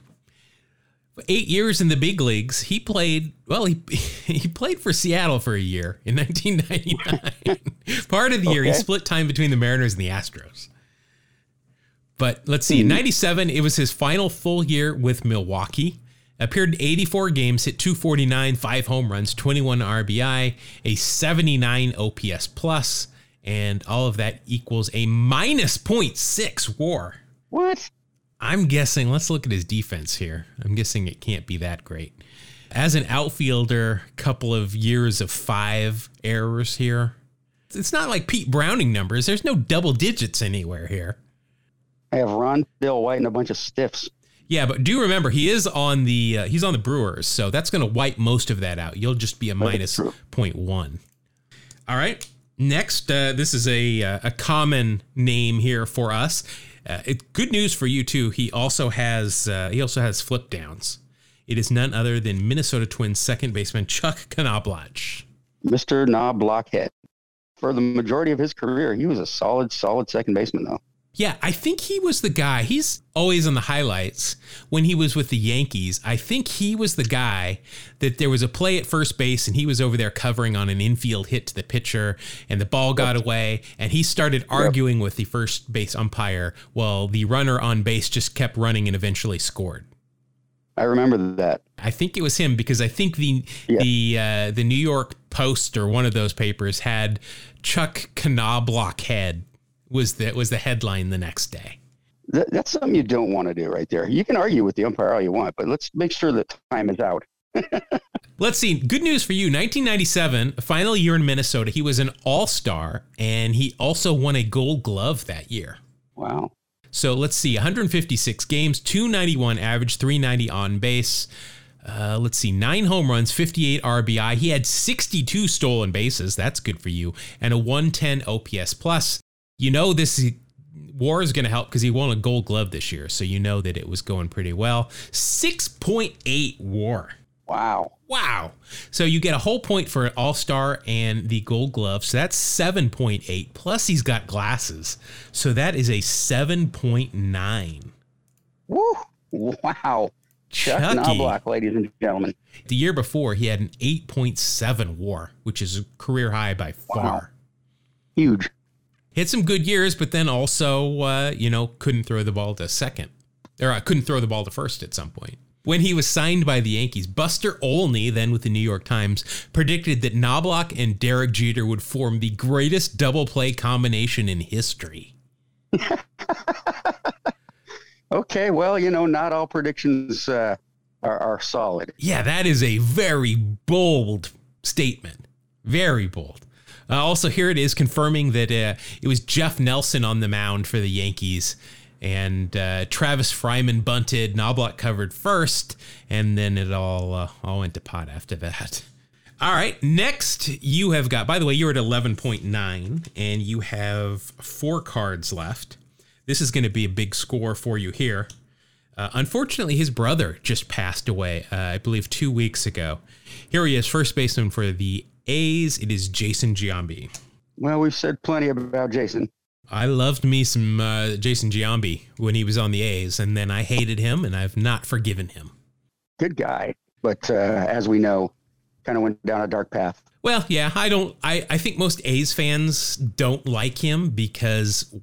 Eight years in the big leagues, he played. Well, he he played for Seattle for a year in 1999. Part of the year, he split time between the Mariners and the Astros. But let's see, hmm. in '97, it was his final full year with Milwaukee. Appeared in 84 games, hit 249, five home runs, 21 RBI, a 79 OPS plus, and all of that equals a minus 0.6 WAR. what? I'm guessing, let's look at his defense here. I'm guessing it can't be that great. As an outfielder, couple of years of five errors here. It's not like Pete Browning numbers. There's no double digits anywhere here. I have Ron Bill White and a bunch of stiffs. Yeah, but do remember he is on the uh, he's on the Brewers, so that's going to wipe most of that out. You'll just be a minus true. 0.1. All right. Next, uh, this is a uh, a common name here for us. Uh, it, good news for you too. He also has uh, he also has flip downs. It is none other than Minnesota Twins second baseman Chuck Knoblauch. Mr. Knob Blockhead. For the majority of his career, he was a solid, solid second baseman, though. Yeah, I think he was the guy. He's always on the highlights when he was with the Yankees. I think he was the guy that there was a play at first base and he was over there covering on an infield hit to the pitcher and the ball got away and he started arguing with the first base umpire while the runner on base just kept running and eventually scored. I remember that. I think it was him because I think the Yeah. the uh, the New York Post or one of those papers had Chuck Knoblauch head was the was the headline the next day. Th- That's something you don't want to do right there. You can argue with the umpire all you want, but let's make sure that time is out. Let's see. Good news for you. 1997, final year in Minnesota. He was an all star and he also won a gold glove that year. Wow. So let's see 156 games, 291 average, 390 on base. Uh, let's see, nine home runs, 58 RBI. He had 62 stolen bases. That's good for you. And a 110 OPS plus. You know, this war is going to help because he won a gold glove this year. So you know that it was going pretty well. 6.8 war. Wow. Wow. So you get a whole point for an all star and the gold glove. So that's 7.8. Plus, he's got glasses. So that is a 7.9. Woo. Wow. Chuck Chucky. Knoblauch, ladies and gentlemen. The year before, he had an 8.7 war, which is a career high by far. Wow. Huge. Hit some good years, but then also, uh, you know, couldn't throw the ball to second, or uh, couldn't throw the ball to first at some point. When he was signed by the Yankees, Buster Olney, then with the New York Times, predicted that Knoblauch and Derek Jeter would form the greatest double play combination in history. Okay, well, you know, not all predictions uh, are, are solid. Yeah, that is a very bold statement. Very bold. Uh, also, here it is confirming that uh, it was Jeff Nelson on the mound for the Yankees, and uh, Travis Fryman bunted. Knoblauch covered first, and then it all uh, all went to pot after that. All right, next you have got. By the way, you're at 11.9, and you have four cards left. This is going to be a big score for you here. Uh, unfortunately, his brother just passed away, uh, I believe, two weeks ago. Here he is, first baseman for the A's. It is Jason Giambi. Well, we've said plenty about Jason. I loved me some uh, Jason Giambi when he was on the A's, and then I hated him, and I've not forgiven him. Good guy. But uh, as we know, kind of went down a dark path. Well, yeah, I don't. I, I think most A's fans don't like him because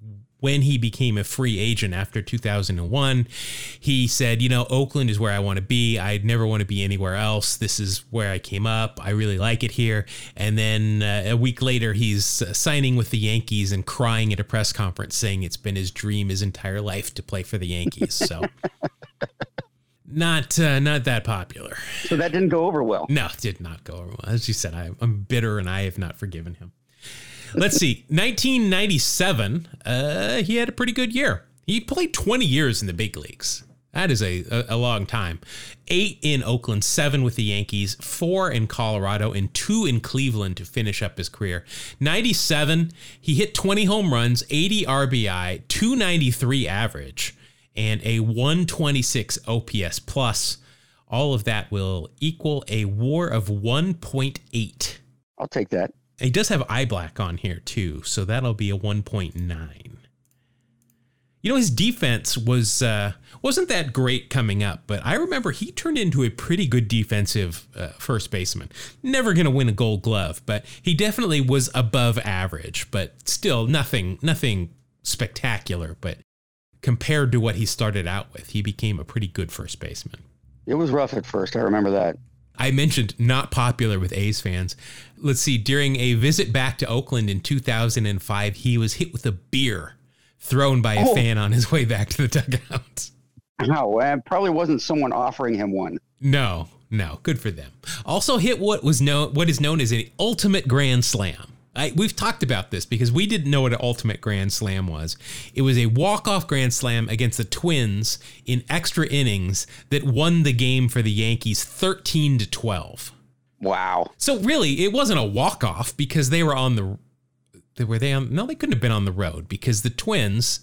when he became a free agent after 2001, he said, you know, Oakland is where I want to be. I never want to be anywhere else. This is where I came up. I really like it here. And then uh, a week later, he's uh, signing with the Yankees and crying at a press conference saying it's been his dream his entire life to play for the Yankees. So. Not uh, not that popular. So that didn't go over well. No, it did not go over well. As you said, I, I'm bitter and I have not forgiven him. Let's see. 1997, uh, he had a pretty good year. He played 20 years in the big leagues. That is a, a, long time. Eight in Oakland, seven with the Yankees, four in Colorado, and two in Cleveland to finish up his career. 97, he hit 20 home runs, 80 RBI, 293 average, and a 126 OPS plus. All of that will equal a war of 1.8. I'll take that. He does have eye black on here too, so that'll be a 1.9. You know, his defense was uh, wasn't that great coming up, but I remember he turned into a pretty good defensive uh, first baseman. Never going to win a Gold Glove, but he definitely was above average. But still, nothing nothing spectacular. But compared to what he started out with, he became a pretty good first baseman. It was rough at first. I remember that. I mentioned not popular with A's fans. Let's see, during a visit back to Oakland in 2005, he was hit with a beer thrown by a oh. fan on his way back to the dugout. No, it probably wasn't someone offering him one. No, no, good for them. Also hit what was known what is known as an ultimate grand slam. I, we've talked about this because we didn't know what an ultimate grand slam was. It was a walk-off grand slam against the Twins in extra innings that won the game for the Yankees 13 to 12. Wow. So really, it wasn't a walk-off because they were on the they were they on? No, they couldn't have been on the road because the Twins,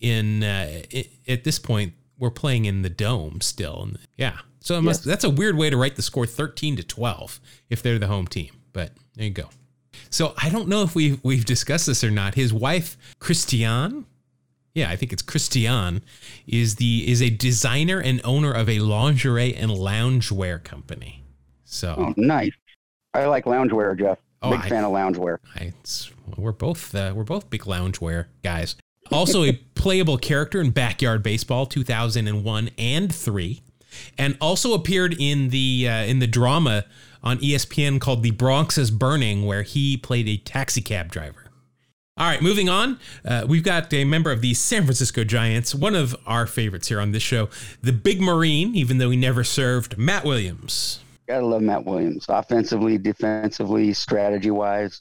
in uh, at this point, were playing in the dome still. Yeah, so must, yes. that's a weird way to write the score, thirteen to twelve, if they're the home team. But there you go. So I don't know if we've we've discussed this or not. His wife, Christiane, yeah, I think it's Christiane, is the is a designer and owner of a lingerie and loungewear company. So oh, nice. I like loungewear, Jeff. Oh, big I, fan of loungewear. I, we're both uh, we're both big loungewear guys. Also a playable character in Backyard Baseball 2001 and 3 and also appeared in the uh, in the drama on ESPN called The Bronx is Burning where he played a taxi cab driver. All right, moving on. Uh, we've got a member of the San Francisco Giants, one of our favorites here on this show, the Big Marine, even though he never served, Matt Williams. Gotta love Matt Williams. Offensively, defensively, strategy wise.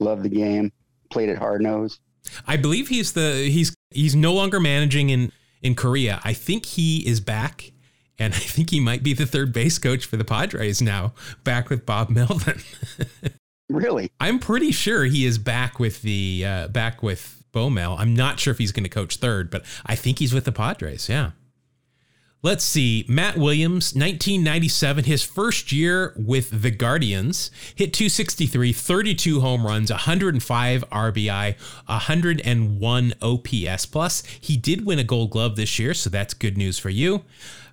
Love the game. Played it hard nose. I believe he's the he's he's no longer managing in in Korea. I think he is back, and I think he might be the third base coach for the Padres now, back with Bob Melvin. really? I'm pretty sure he is back with the uh, back with Bomel. I'm not sure if he's going to coach third, but I think he's with the Padres. Yeah. Let's see. Matt Williams, 1997, his first year with the Guardians, hit 263, 32 home runs, 105 RBI, 101 OPS plus. He did win a gold glove this year, so that's good news for you.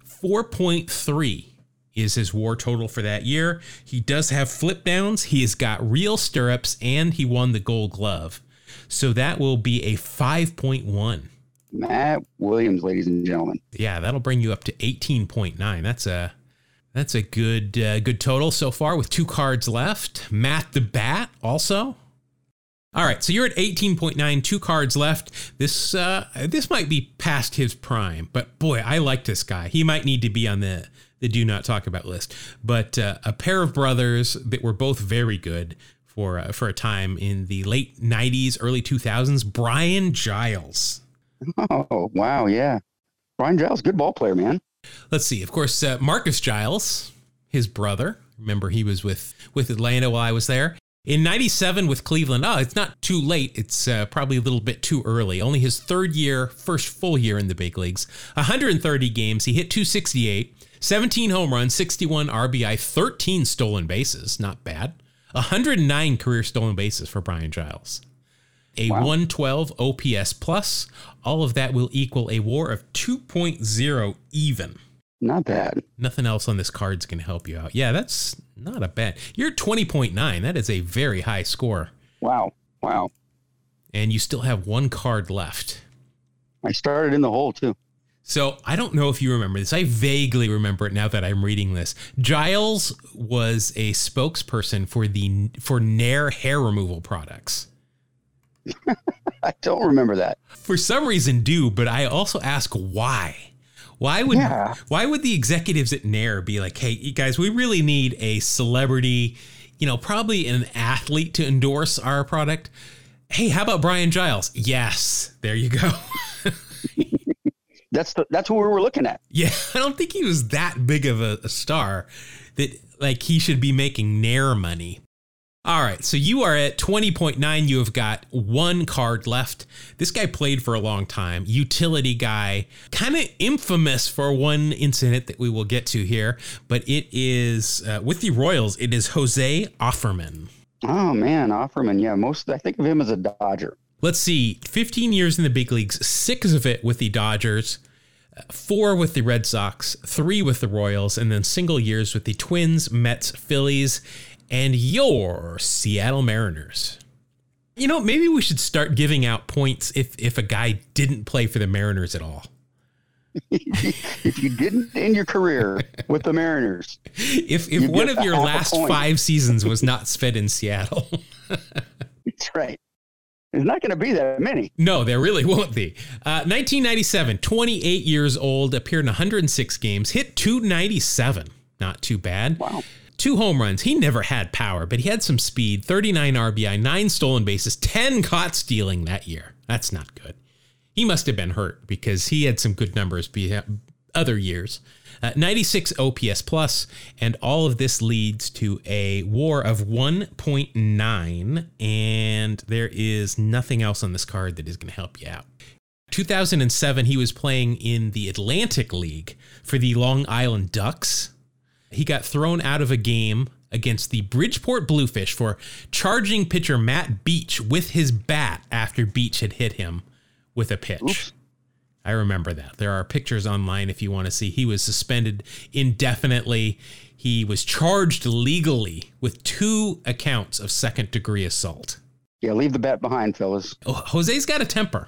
4.3 is his war total for that year. He does have flip downs, he has got real stirrups, and he won the gold glove. So that will be a 5.1. Matt Williams, ladies and gentlemen. Yeah, that'll bring you up to 18.9. That's a that's a good uh, good total so far with two cards left. Matt the Bat also. All right, so you're at 18.9, two cards left. This uh, this might be past his prime, but boy, I like this guy. He might need to be on the the do not talk about list. But uh, a pair of brothers that were both very good for uh, for a time in the late 90s, early 2000s. Brian Giles. Oh, wow. Yeah. Brian Giles, good ball player, man. Let's see. Of course, uh, Marcus Giles, his brother. Remember, he was with, with Atlanta while I was there. In 97 with Cleveland, oh, it's not too late. It's uh, probably a little bit too early. Only his third year, first full year in the big leagues. 130 games. He hit 268, 17 home runs, 61 RBI, 13 stolen bases. Not bad. 109 career stolen bases for Brian Giles a wow. 112 OPS plus. All of that will equal a war of 2.0 even. Not bad. Nothing else on this card's going to help you out. Yeah, that's not a bad. You're 20.9. That is a very high score. Wow. Wow. And you still have one card left. I started in the hole too. So I don't know if you remember this. I vaguely remember it now that I'm reading this. Giles was a spokesperson for the for Nair hair removal products. I don't remember that. For some reason, do, but I also ask why. Why would yeah. why would the executives at Nair be like, hey, guys, we really need a celebrity, you know, probably an athlete to endorse our product? Hey, how about Brian Giles? Yes, there you go. That's the, that's who we were looking at. Yeah, I don't think he was that big of a, a star that like he should be making Nair money. All right, so you are at 20.9. You have got one card left. This guy played for a long time, utility guy, kind of infamous for one incident that we will get to here, but it is uh, with the Royals, it is Jose Offerman. Oh, man, Offerman. Yeah, most I think of him as a Dodger. Let's see, 15 years in the big leagues, six of it with the Dodgers, four with the Red Sox, three with the Royals, and then single years with the Twins, Mets, Phillies, and your Seattle Mariners. You know, maybe we should start giving out points if if a guy didn't play for the Mariners at all. if you didn't end your career with the Mariners, if if one of your last five seasons was not spent in Seattle, that's right. There's not going to be that many. No, there really won't be. Uh, 1997, 28 years old, appeared in 106 games, hit 297. Not too bad. Wow two home runs. He never had power, but he had some speed 39 RBI, nine stolen bases, 10 caught stealing that year. That's not good. He must have been hurt because he had some good numbers other years. Uh, 96 OPS plus, and all of this leads to a war of 1.9, and there is nothing else on this card that is going to help you out. 2007, he was playing in the Atlantic League for the Long Island Ducks he got thrown out of a game against the Bridgeport Bluefish for charging pitcher Matt Beech with his bat after Beech had hit him with a pitch. Oops. I remember that. There are pictures online if you want to see. He was suspended indefinitely. He was charged legally with two accounts of second degree assault. Yeah, leave the bat behind, fellas. Oh, Jose's got a temper.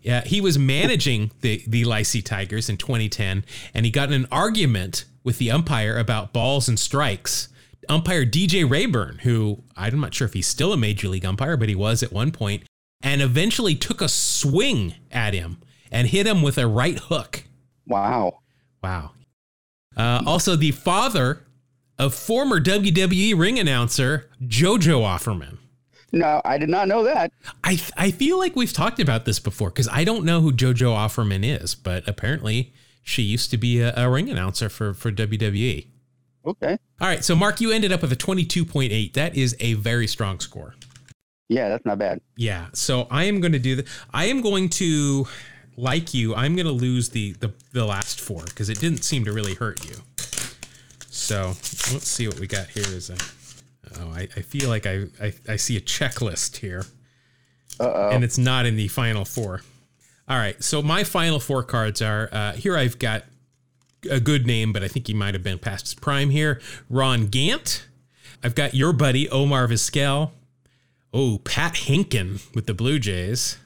Yeah, he was managing the the Licey Tigers in 2010, and he got in an argument with the umpire about balls and strikes. Umpire DJ Reyburn, who I'm not sure if he's still a major league umpire, but he was at one point, and eventually took a swing at him and hit him with a right hook. Wow. Wow. Uh, also, the father of former WWE ring announcer JoJo Offerman. No, I did not know that. I I feel like we've talked about this before because I don't know who JoJo Offerman is, but apparently she used to be a, a ring announcer for for WWE. Okay. All right. So, Mark, you ended up with a 22.8. That is a very strong score. Yeah, that's not bad. Yeah. So, I am going to do the, I am going to, like you, I'm going to lose the, the, the last four because it didn't seem to really hurt you. So, let's see what we got here. Is a, oh, I, I feel like I, I, I see a checklist here. Uh-oh. And it's not in the final four. All right. So my final four cards are uh, here. I've got a good name, but I think he might have been past his prime here. Ron Gant. I've got your buddy Omar Vizquel. Oh, Pat Hentgen with the Blue Jays.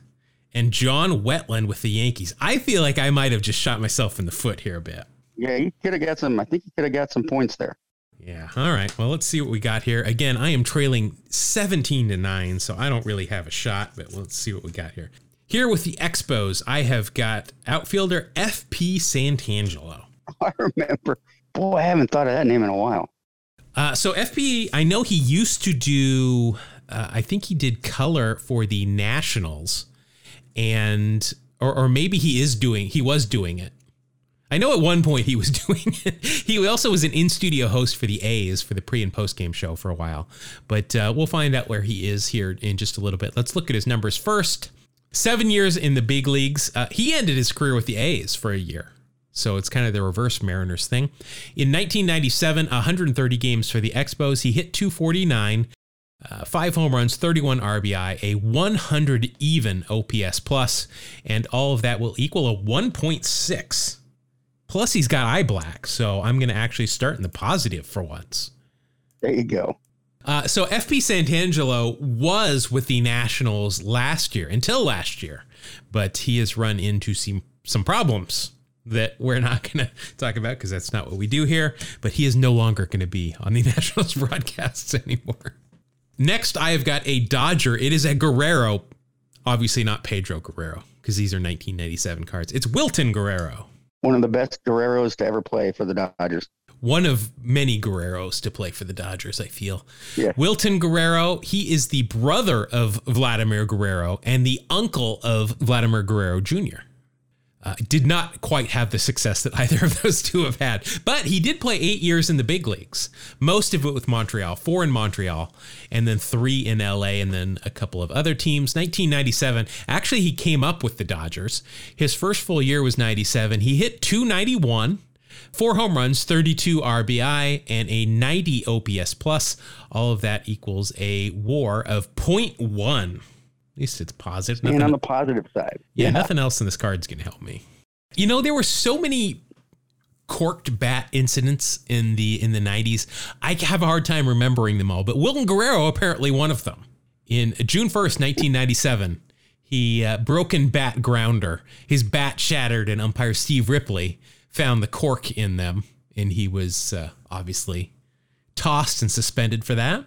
And John Wetteland with the Yankees. I feel like I might have just shot myself in the foot here a bit. Yeah, he could have got some. I think he could have got some points there. Yeah. All right. Well, let's see what we got here. Again, I am trailing 17 to 9, so I don't really have a shot, but let's see what we got here. Here with the Expos, I have got outfielder FP Santangelo. I remember. Boy, I haven't thought of that name in a while. Uh, so FP, I know he used to do. Uh, I think he did color for the Nationals, and or or maybe he is doing. He was doing it. I know at one point he was doing it. He also was an in studio host for the A's for the pre and post game show for a while. But uh, we'll find out where he is here in just a little bit. Let's look at his numbers first. Seven years in the big leagues. Uh, he ended his career with the A's for a year. So it's kind of the reverse Mariners thing. In 1997, 130 games for the Expos. He hit 249, uh, five home runs, 31 RBI, a 100 even OPS plus, and all of that will equal a 1.6. Plus, he's got eye black, so I'm going to actually start in the positive for once. There you go. Uh, so FP Santangelo was with the Nationals last year, until last year, but he has run into some some problems that we're not going to talk about because that's not what we do here. But he is no longer going to be on the Nationals broadcasts anymore. Next, I have got a Dodger. It is a Guerrero, obviously not Pedro Guerrero because these are 1997 cards. It's Wilton Guerrero. One of the best Guerreros to ever play for the Dodgers one of many Guerreros to play for the Dodgers, I feel. Yeah. Wilton Guerrero, he is the brother of Vladimir Guerrero and the uncle of Vladimir Guerrero Jr. Uh, did not quite have the success that either of those two have had, but he did play eight years in the big leagues, most of it with Montreal, four in Montreal, and then three in LA, and then a couple of other teams. 1997, actually, he came up with the Dodgers. His first full year was 97. He hit 291 four home runs, 32 RBI, and a 90 OPS plus. All of that equals a WAR of 0.1. At least it's positive. Nothing, and on the positive side. Yeah, yeah, nothing else in this card's going to help me. You know, there were so many corked bat incidents in the in the 90s. I have a hard time remembering them all, but Wilton Guerrero apparently one of them. In June 1st, 1997, he uh, broken bat grounder. His bat shattered and umpire Steve Rippley found the cork in them and he was uh, obviously tossed and suspended for that.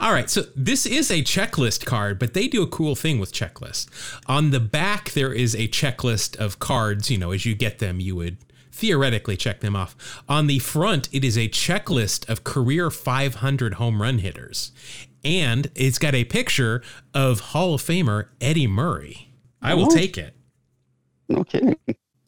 All right, so this is a checklist card, but they do a cool thing with checklists. On the back, there is a checklist of cards. You know, as you get them, you would theoretically check them off. On the front, it is a checklist of career 500 home run hitters, and it's got a picture of Hall of Famer Eddie Murray. I will take it. Okay.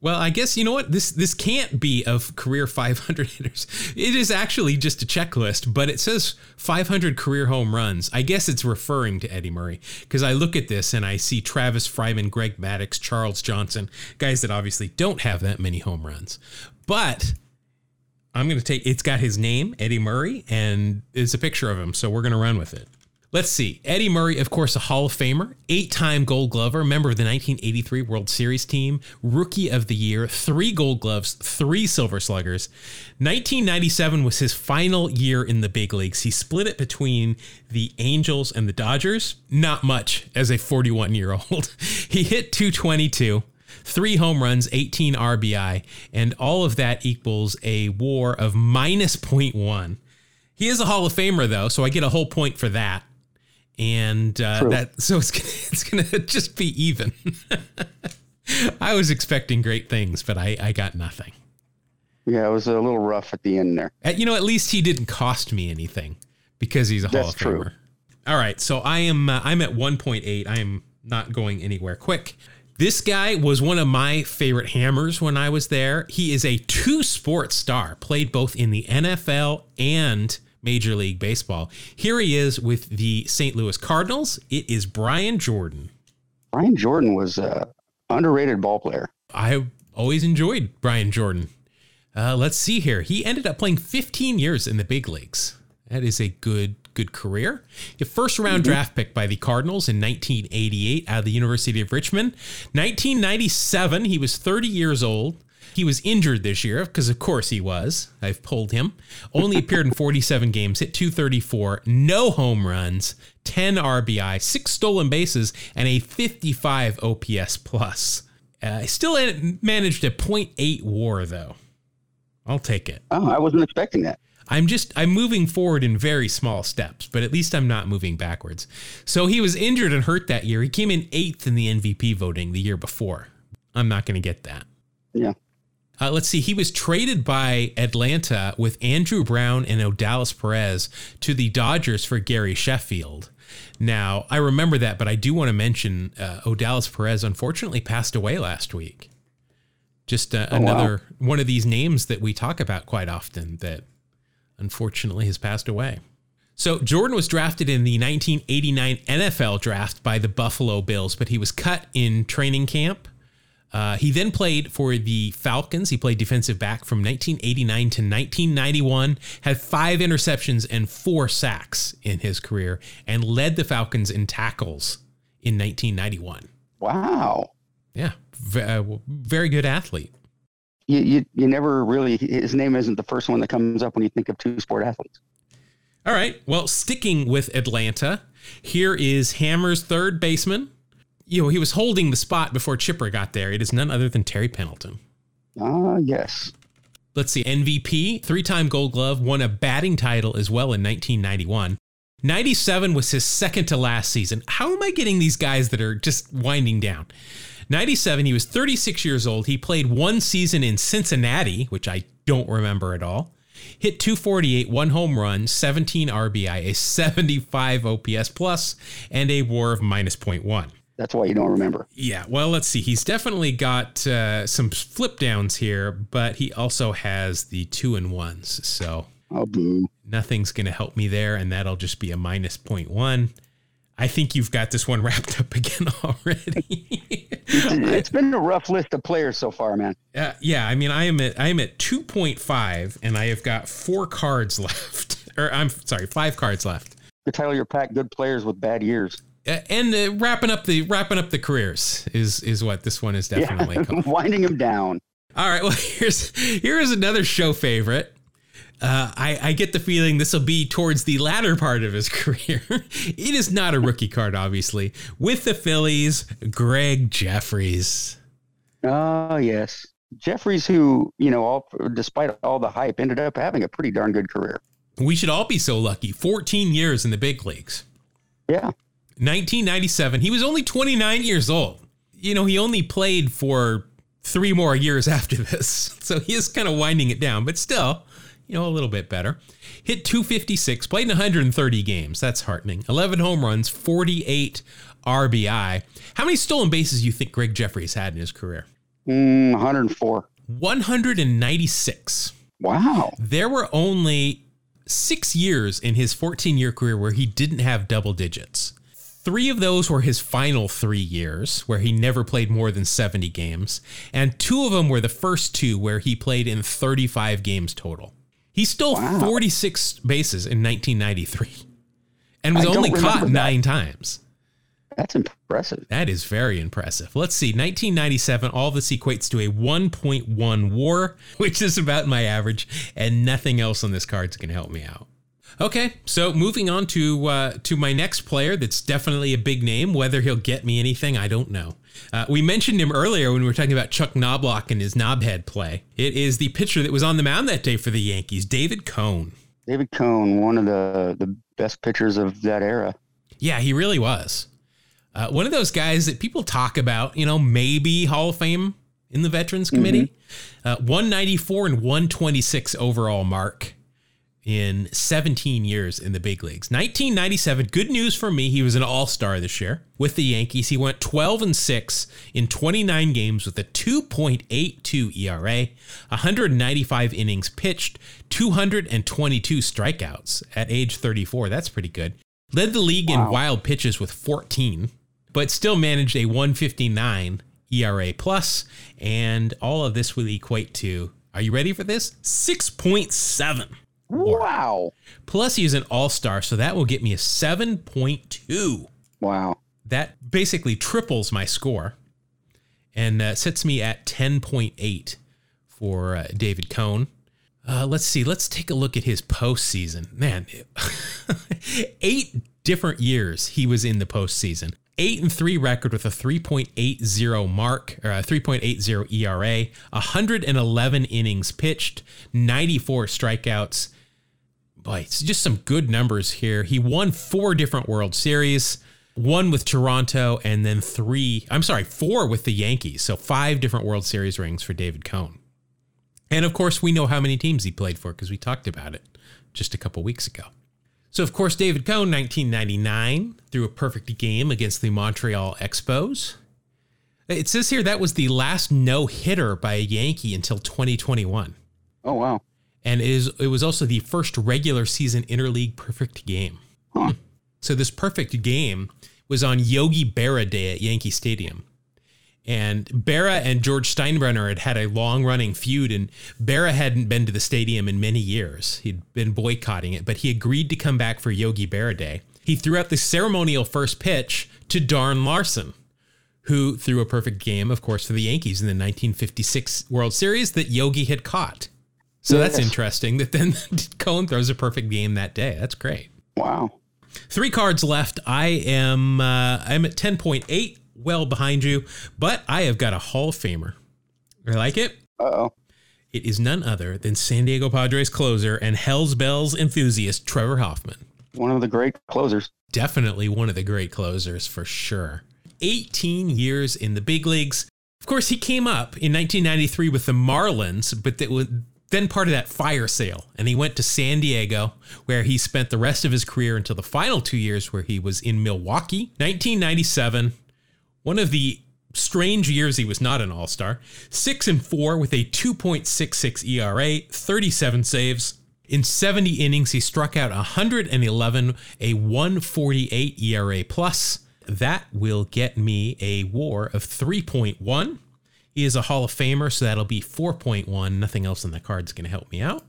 Well, I guess you know what this this can't be of career 500 hitters. It is actually just a checklist, but it says 500 career home runs. I guess it's referring to Eddie Murray because I look at this and I see Travis Fryman, Greg Maddux, Charles Johnson, guys that obviously don't have that many home runs. But I'm going to take it's got his name, Eddie Murray, and it's a picture of him, so we're going to run with it. Let's see. Eddie Murray, of course, a Hall of Famer, eight time Gold Glover, member of the 1983 World Series team, Rookie of the Year, three Gold Gloves, three Silver Sluggers. 1997 was his final year in the big leagues. He split it between the Angels and the Dodgers. Not much as a 41 year old. he hit 222 three home runs, 18 RBI, and all of that equals a war of minus 0.1. He is a Hall of Famer, though, so I get a whole point for that and uh, that so it's gonna, it's gonna just be even. I was expecting great things, but I, I got nothing. Yeah, it was a little rough at the end there. At, you know, at least he didn't cost me anything because he's a Hall That's of Famer. All right, so I am uh, I'm at 1.8. I am not going anywhere quick. This guy was one of my favorite hammers when I was there. He is a two sport star, played both in the NFL and Major League Baseball. Here he is with the St. Louis Cardinals. It is Brian Jordan. Brian Jordan was a underrated ball player. I always enjoyed Brian Jordan. Uh, let's see here. He ended up playing 15 years in the big leagues. That is a good good career. A first round mm-hmm. draft pick by the Cardinals in 1988 out of the University of Richmond. 1997, he was 30 years old. He was injured this year because, of course, he was. I've pulled him. Only appeared in 47 games, hit 234, no home runs, 10 RBI, six stolen bases, and a 55 OPS plus. Uh, still managed a 0.8 WAR though. I'll take it. Oh, I wasn't expecting that. I'm just I'm moving forward in very small steps, but at least I'm not moving backwards. So he was injured and hurt that year. He came in eighth in the MVP voting the year before. I'm not going to get that. Yeah. Uh, let's see. He was traded by Atlanta with Andrew Brown and Odalis Perez to the Dodgers for Gary Sheffield. Now, I remember that, but I do want to mention uh, Odalis Perez unfortunately passed away last week. Just uh, oh, another wow. one of these names that we talk about quite often that unfortunately has passed away. So Jordan was drafted in the 1989 NFL draft by the Buffalo Bills, but he was cut in training camp uh, he then played for the Falcons. He played defensive back from 1989 to 1991, had five interceptions and four sacks in his career, and led the Falcons in tackles in 1991. Wow. Yeah, uh, very good athlete. You, you, you never really, his name isn't the first one that comes up when you think of two sport athletes. All right. Well, sticking with Atlanta, here is Hammer's third baseman, you know, he was holding the spot before Chipper got there. It is none other than Terry Pendleton. Ah, uh, yes. Let's see, MVP, three time gold glove, won a batting title as well in 1991. 97 was his second to last season. How am I getting these guys that are just winding down? 97, he was 36 years old. He played one season in Cincinnati, which I don't remember at all. Hit 248, one home run, 17 RBI, a 75 OPS plus, and a WAR of minus 0.1. That's why you don't remember. Yeah, well, let's see. He's definitely got uh, some flip downs here, but he also has the two and ones. So Oh, boo. nothing's going to help me there, and that'll just be a minus point one. I think you've got this one wrapped up again already. It's been a rough list of players so far, man. Uh, yeah, I mean, I am at I am at two point five, and I have got four cards left, or I'm sorry, five cards left, The title of your pack, good players with bad years. Uh, and uh, wrapping up the wrapping up the careers is is what this one is definitely Yeah, winding him down. All right, well here's here's another show favorite. Uh, I, I get the feeling this will be towards the latter part of his career. it is not a rookie card, obviously. With the Phillies, Gregg Jefferies. Oh, yes. Jeffries, who, you know, all despite all the hype, ended up having a pretty darn good career. We should all be so lucky. 14 years in the big leagues. Yeah. 1997. He was only 29 years old. You know, he only played for three more years after this. So he is kind of winding it down, but still, you know, a little bit better. Hit 256, played in 130 games. That's heartening. 11 home runs, 48 RBI. How many stolen bases do you think Gregg Jefferies had in his career? Mm, 104. 196. Wow. There were only six years in his 14 year career where he didn't have double digits. Three of those were his final three years, where he never played more than 70 games. And two of them were the first two, where he played in 35 games total. He stole Wow. 46 bases in 1993 and was only caught that. nine times. That's impressive. That is very impressive. Let's see. 1997, all this equates to a 1.1 war, which is about my average, and nothing else on this card's going to help me out. Okay, so moving on to uh, to my next player that's definitely a big name. Whether he'll get me anything, I don't know. Uh, we mentioned him earlier when we were talking about Chuck Knoblauch and his knobhead play. It is the pitcher that was on the mound that day for the Yankees, David Cone. David Cone, one of the, the best pitchers of that era. Yeah, he really was. Uh, one of those guys that people talk about, you know, maybe Hall of Fame in the Veterans Committee. Uh, 194 and 126 overall mark in 17 years in the big leagues. 1997, good news for me. He was an all star this year with the Yankees. He went 12 and 6 in 29 games with a 2.82 ERA, 195 innings pitched, 222 strikeouts at age 34. That's pretty good. Led the league in wild pitches with 14, but still managed a 159 ERA plus, and all of this will equate to, are you ready for this? 6.7. Wow. Plus, he's an all star, so that will get me a 7.2. Wow. That basically triples my score and uh, sets me at 10.8 for uh, David Cone. Uh, let's see. Let's take a look at his postseason. Man, eight different years he was in the postseason. Eight and three record with a 3.80 mark, or a 3.80 ERA, 111 innings pitched, 94 strikeouts. Boy, it's just some good numbers here. He won four different World Series, one with Toronto, and then three, I'm sorry, four with the Yankees. So five different World Series rings for David Cone. And of course, we know how many teams he played for because we talked about it just a couple weeks ago. So, of course, David Cone, 1999, threw a perfect game against the Montreal Expos. It says here that was the last no hitter by a Yankee until 2021. Oh, wow. And it, is, it was also the first regular season interleague perfect game. Huh. So, this perfect game was on Yogi Berra Day at Yankee Stadium. And Berra and George Steinbrenner had had a long running feud, and Berra hadn't been to the stadium in many years. He'd been boycotting it, but he agreed to come back for Yogi Berra Day. He threw out the ceremonial first pitch to Don Larsen, who threw a perfect game, of course, for the Yankees in the 1956 World Series that Yogi had caught. So that's interesting that then Cone throws a perfect game that day. That's great. Wow. Three cards left. I am uh, I'm at 10.8, well behind you, but I have got a Hall of Famer. I like it. Uh oh. It is none other than San Diego Padres closer and Hell's Bells enthusiast Trevor Hoffman. One of the great closers. Definitely one of the great closers for sure. 18 years in the big leagues. Of course, he came up in 1993 with the Marlins, but that was then part of that fire sale. And he went to San Diego, where he spent the rest of his career until the final two years, where he was in Milwaukee. 1997, One of the strange years he was not an All Star. Six and four with a 2.66 ERA, 37 saves. In 70 innings, he struck out 111, a 148 ERA plus. That will get me a WAR of 3.1. He is a Hall of Famer, so that'll be 4.1. Nothing else on the card's going to help me out.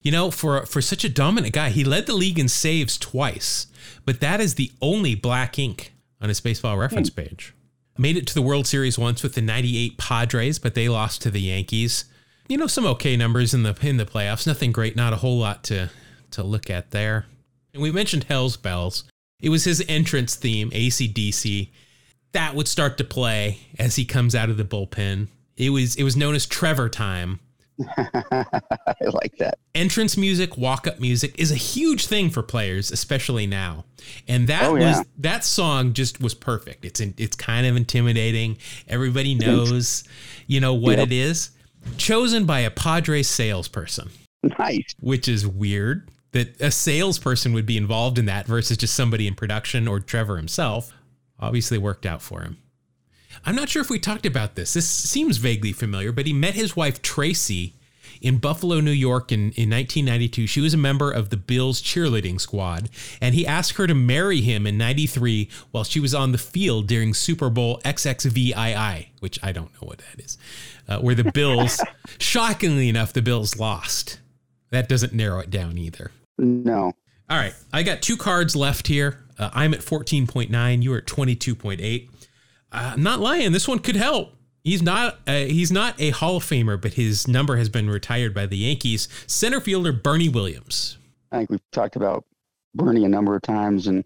You know, for for such a dominant guy, he led the league in saves twice, but that is the only black ink on his baseball reference hmm. page. Made it to the World Series once with the 98 Padres, but they lost to the Yankees. You know, some okay numbers in the in the playoffs. Nothing great, not a whole lot to to look at there. And we mentioned Hell's Bells. It was his entrance theme, AC/DC. That would start to play as he comes out of the bullpen. It was it was known as Trevor time. I like that. Entrance music, walk-up music is a huge thing for players, especially now. And that Oh, was that song just was perfect. It's in, it's kind of intimidating. Everybody knows, you know what Yep. it is. Chosen by a Padres salesperson, Nice. which is weird that a salesperson would be involved in that versus just somebody in production or Trevor himself. Obviously worked out for him. I'm not sure if we talked about this. This seems vaguely familiar, but he met his wife Tracy in Buffalo, New York in, in 1992. She was a member of the Bills cheerleading squad, and he asked her to marry him in 93 while she was on the field during Super Bowl XXVII, which I don't know what that is, uh, where the Bills, shockingly enough, the Bills lost. That doesn't narrow it down either. No. All right, I got two cards left here. Uh, I'm at 14.9. You are at 22.8. Uh, I'm not lying. This one could help. He's not. Uh, he's not a Hall of Famer, but his number has been retired by the Yankees. Center fielder Bernie Williams. I think we've talked about Bernie a number of times and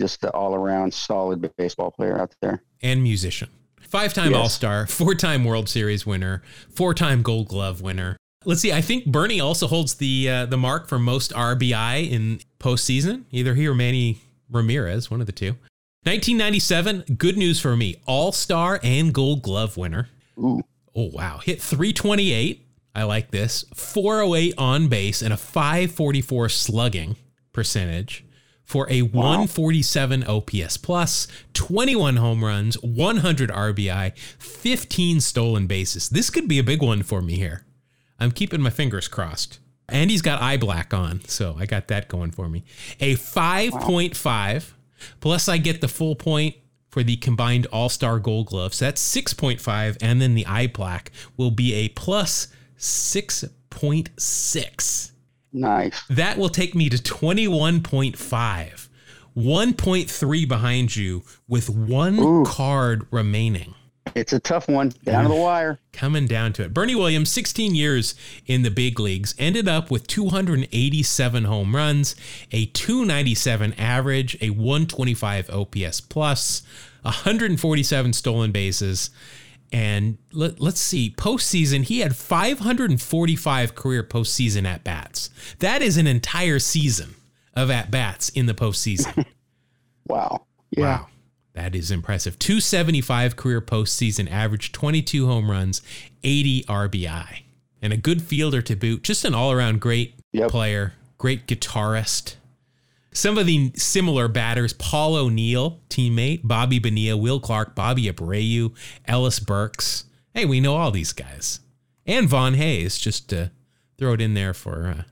just the all around solid baseball player out there. and musician. Five time Yes. All Star, four time World Series winner, four time Gold Glove winner. Let's see. I think Bernie also holds the uh, the mark for most RBI in postseason. Either he or Manny Ramirez, one of the two. 1997. Good news for me. All Star and Gold Glove winner. Ooh, Oh wow! Hit 328. I like this. 408 on base and a 544 slugging percentage for a 147 OPS plus, 21 home runs, 100 RBI, 15 stolen bases. This could be a big one for me here. I'm keeping my fingers crossed. And he's got eye black on, so I got that going for me. A 5.5 plus I get the full point for the combined All-Star Gold Glove. So that's 6.5 and then the eye black will be a plus 6.6. nice. That will take me to 21.5. 1.3 behind you with one Ooh. card remaining. It's a tough one. Down to the wire. Coming down to it. Bernie Williams, 16 years in the big leagues, ended up with 287 home runs, a 297 average, a 125 OPS plus, 147 stolen bases. And let, let's see, postseason, he had 545 career postseason at bats. That is an entire season of at bats in the postseason. Wow. Yeah. Wow. That is impressive. 275 career postseason average, 22 home runs, 80 RBI, and a good fielder to boot. Just an all around great Yep. player, great guitarist. Some of the similar batters Paul O'Neill, teammate, Bobby Bonilla, Will Clark, Bobby Abreu, Ellis Burks. Hey, we know all these guys. And Von Hayes, just to throw it in there for. Uh,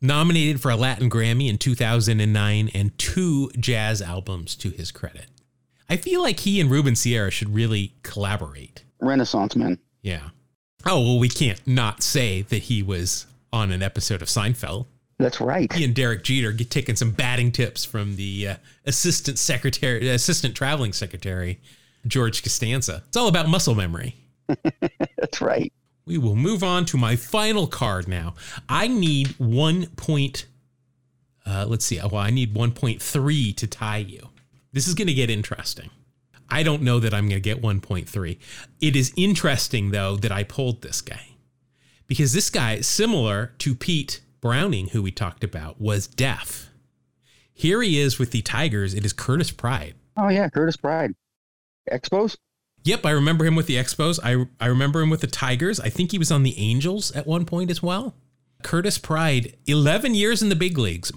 nominated for a Latin Grammy in 2009 and two jazz albums to his credit. I feel like he and Ruben Sierra should really collaborate. Renaissance man. Yeah. Oh, well, we can't not say that he was on an episode of Seinfeld. That's right. He and Derek Jeter get taking some batting tips from the uh, assistant secretary, assistant traveling secretary, George Costanza. It's all about muscle memory. That's right. We will move on to my final card now. I need one point. Uh, let's see. Well, I need 1.3 to tie you. This is going to get interesting. I don't know that I'm going to get 1.3. It is interesting, though, that I pulled this guy because this guy, similar to Pete Browning, who we talked about, was deaf. Here he is with the Tigers. It is Curtis Pride. Oh yeah, Curtis Pride. Expos. Yep, I remember him with the Expos. I I remember him with the Tigers. I think he was on the Angels at one point as well. Curtis Pride, 11 years in the big leagues.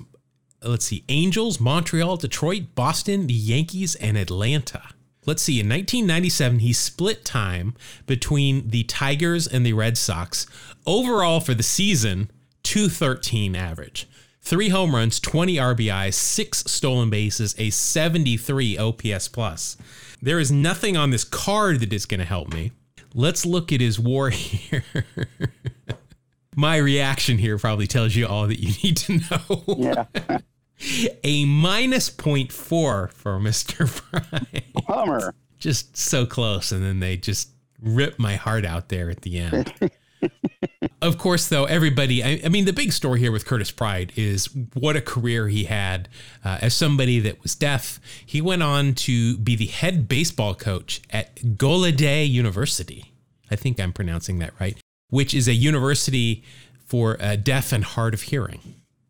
Let's see, Angels, Montreal, Detroit, Boston, the Yankees, and Atlanta. let's see, in 1997, he split time between the Tigers and the Red Sox. Overall for the season, 213 average. Three home runs, 20 RBIs, six stolen bases, a 73 OPS plus. There is nothing on this card that is going to help me. Let's look at his war here. My reaction here probably tells you all that you need to know. Yeah. a minus 0.4 for Mr. Fry. Bummer. just so close. And then they just rip my heart out there at the end. of course, though, everybody, I, I, mean, the big story here with Curtis Pride is what a career he had uh, as somebody that was deaf. He went on to be the head baseball coach at Gallaudet University. I think I'm pronouncing that right, which is a university for uh, deaf and hard of hearing.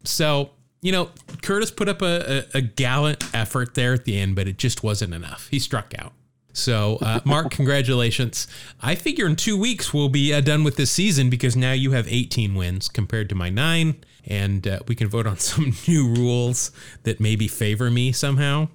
So you know, Curtis put up a, a, a, gallant effort there at the end, but it just wasn't enough. He struck out. So, uh, Mark, congratulations. I figure in two weeks we'll be uh, done with this season because now you have 18 wins compared to my nine, and uh, we can vote on some new rules that maybe favor me somehow,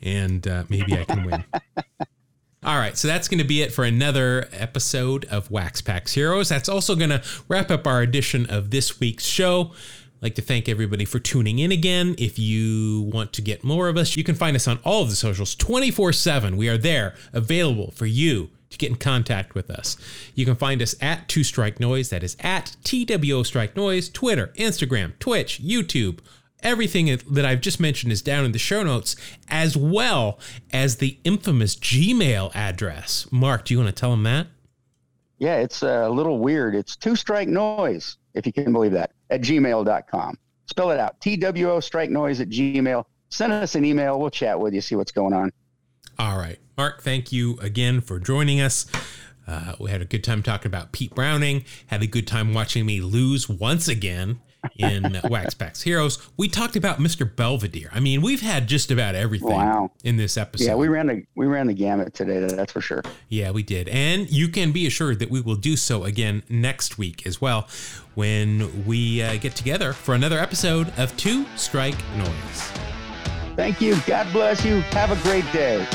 and uh, maybe I can win. All right, so that's going to be it for another episode of Wax Packs Heroes. That's also going to wrap up our edition of this week's show like to thank everybody for tuning in again. If you want to get more of us, you can find us on all of the socials 24 7. We are there, available for you to get in contact with us. You can find us at Two Strike Noise. That is at TWO Strike Noise, Twitter, Instagram, Twitch, YouTube. Everything that I've just mentioned is down in the show notes, as well as the infamous Gmail address. Mark, do you want to tell them that? Yeah, it's a little weird. It's Two Strike Noise, if you can believe that at gmail.com. Spell it out TWO strike noise at gmail. Send us an email. We'll chat with you, see what's going on. All right. Mark, thank you again for joining us. Uh, we had a good time talking about Pete Browning, had a good time watching me lose once again in Wax Packs Heroes. We talked about Mr. Belvedere. I mean, we've had just about everything wow. in this episode. Yeah, we ran the we ran the gamut today. That's for sure. Yeah, we did, and you can be assured that we will do so again next week as well, when we uh, get together for another episode of Two Strike Noise. Thank you. God bless you. Have a great day.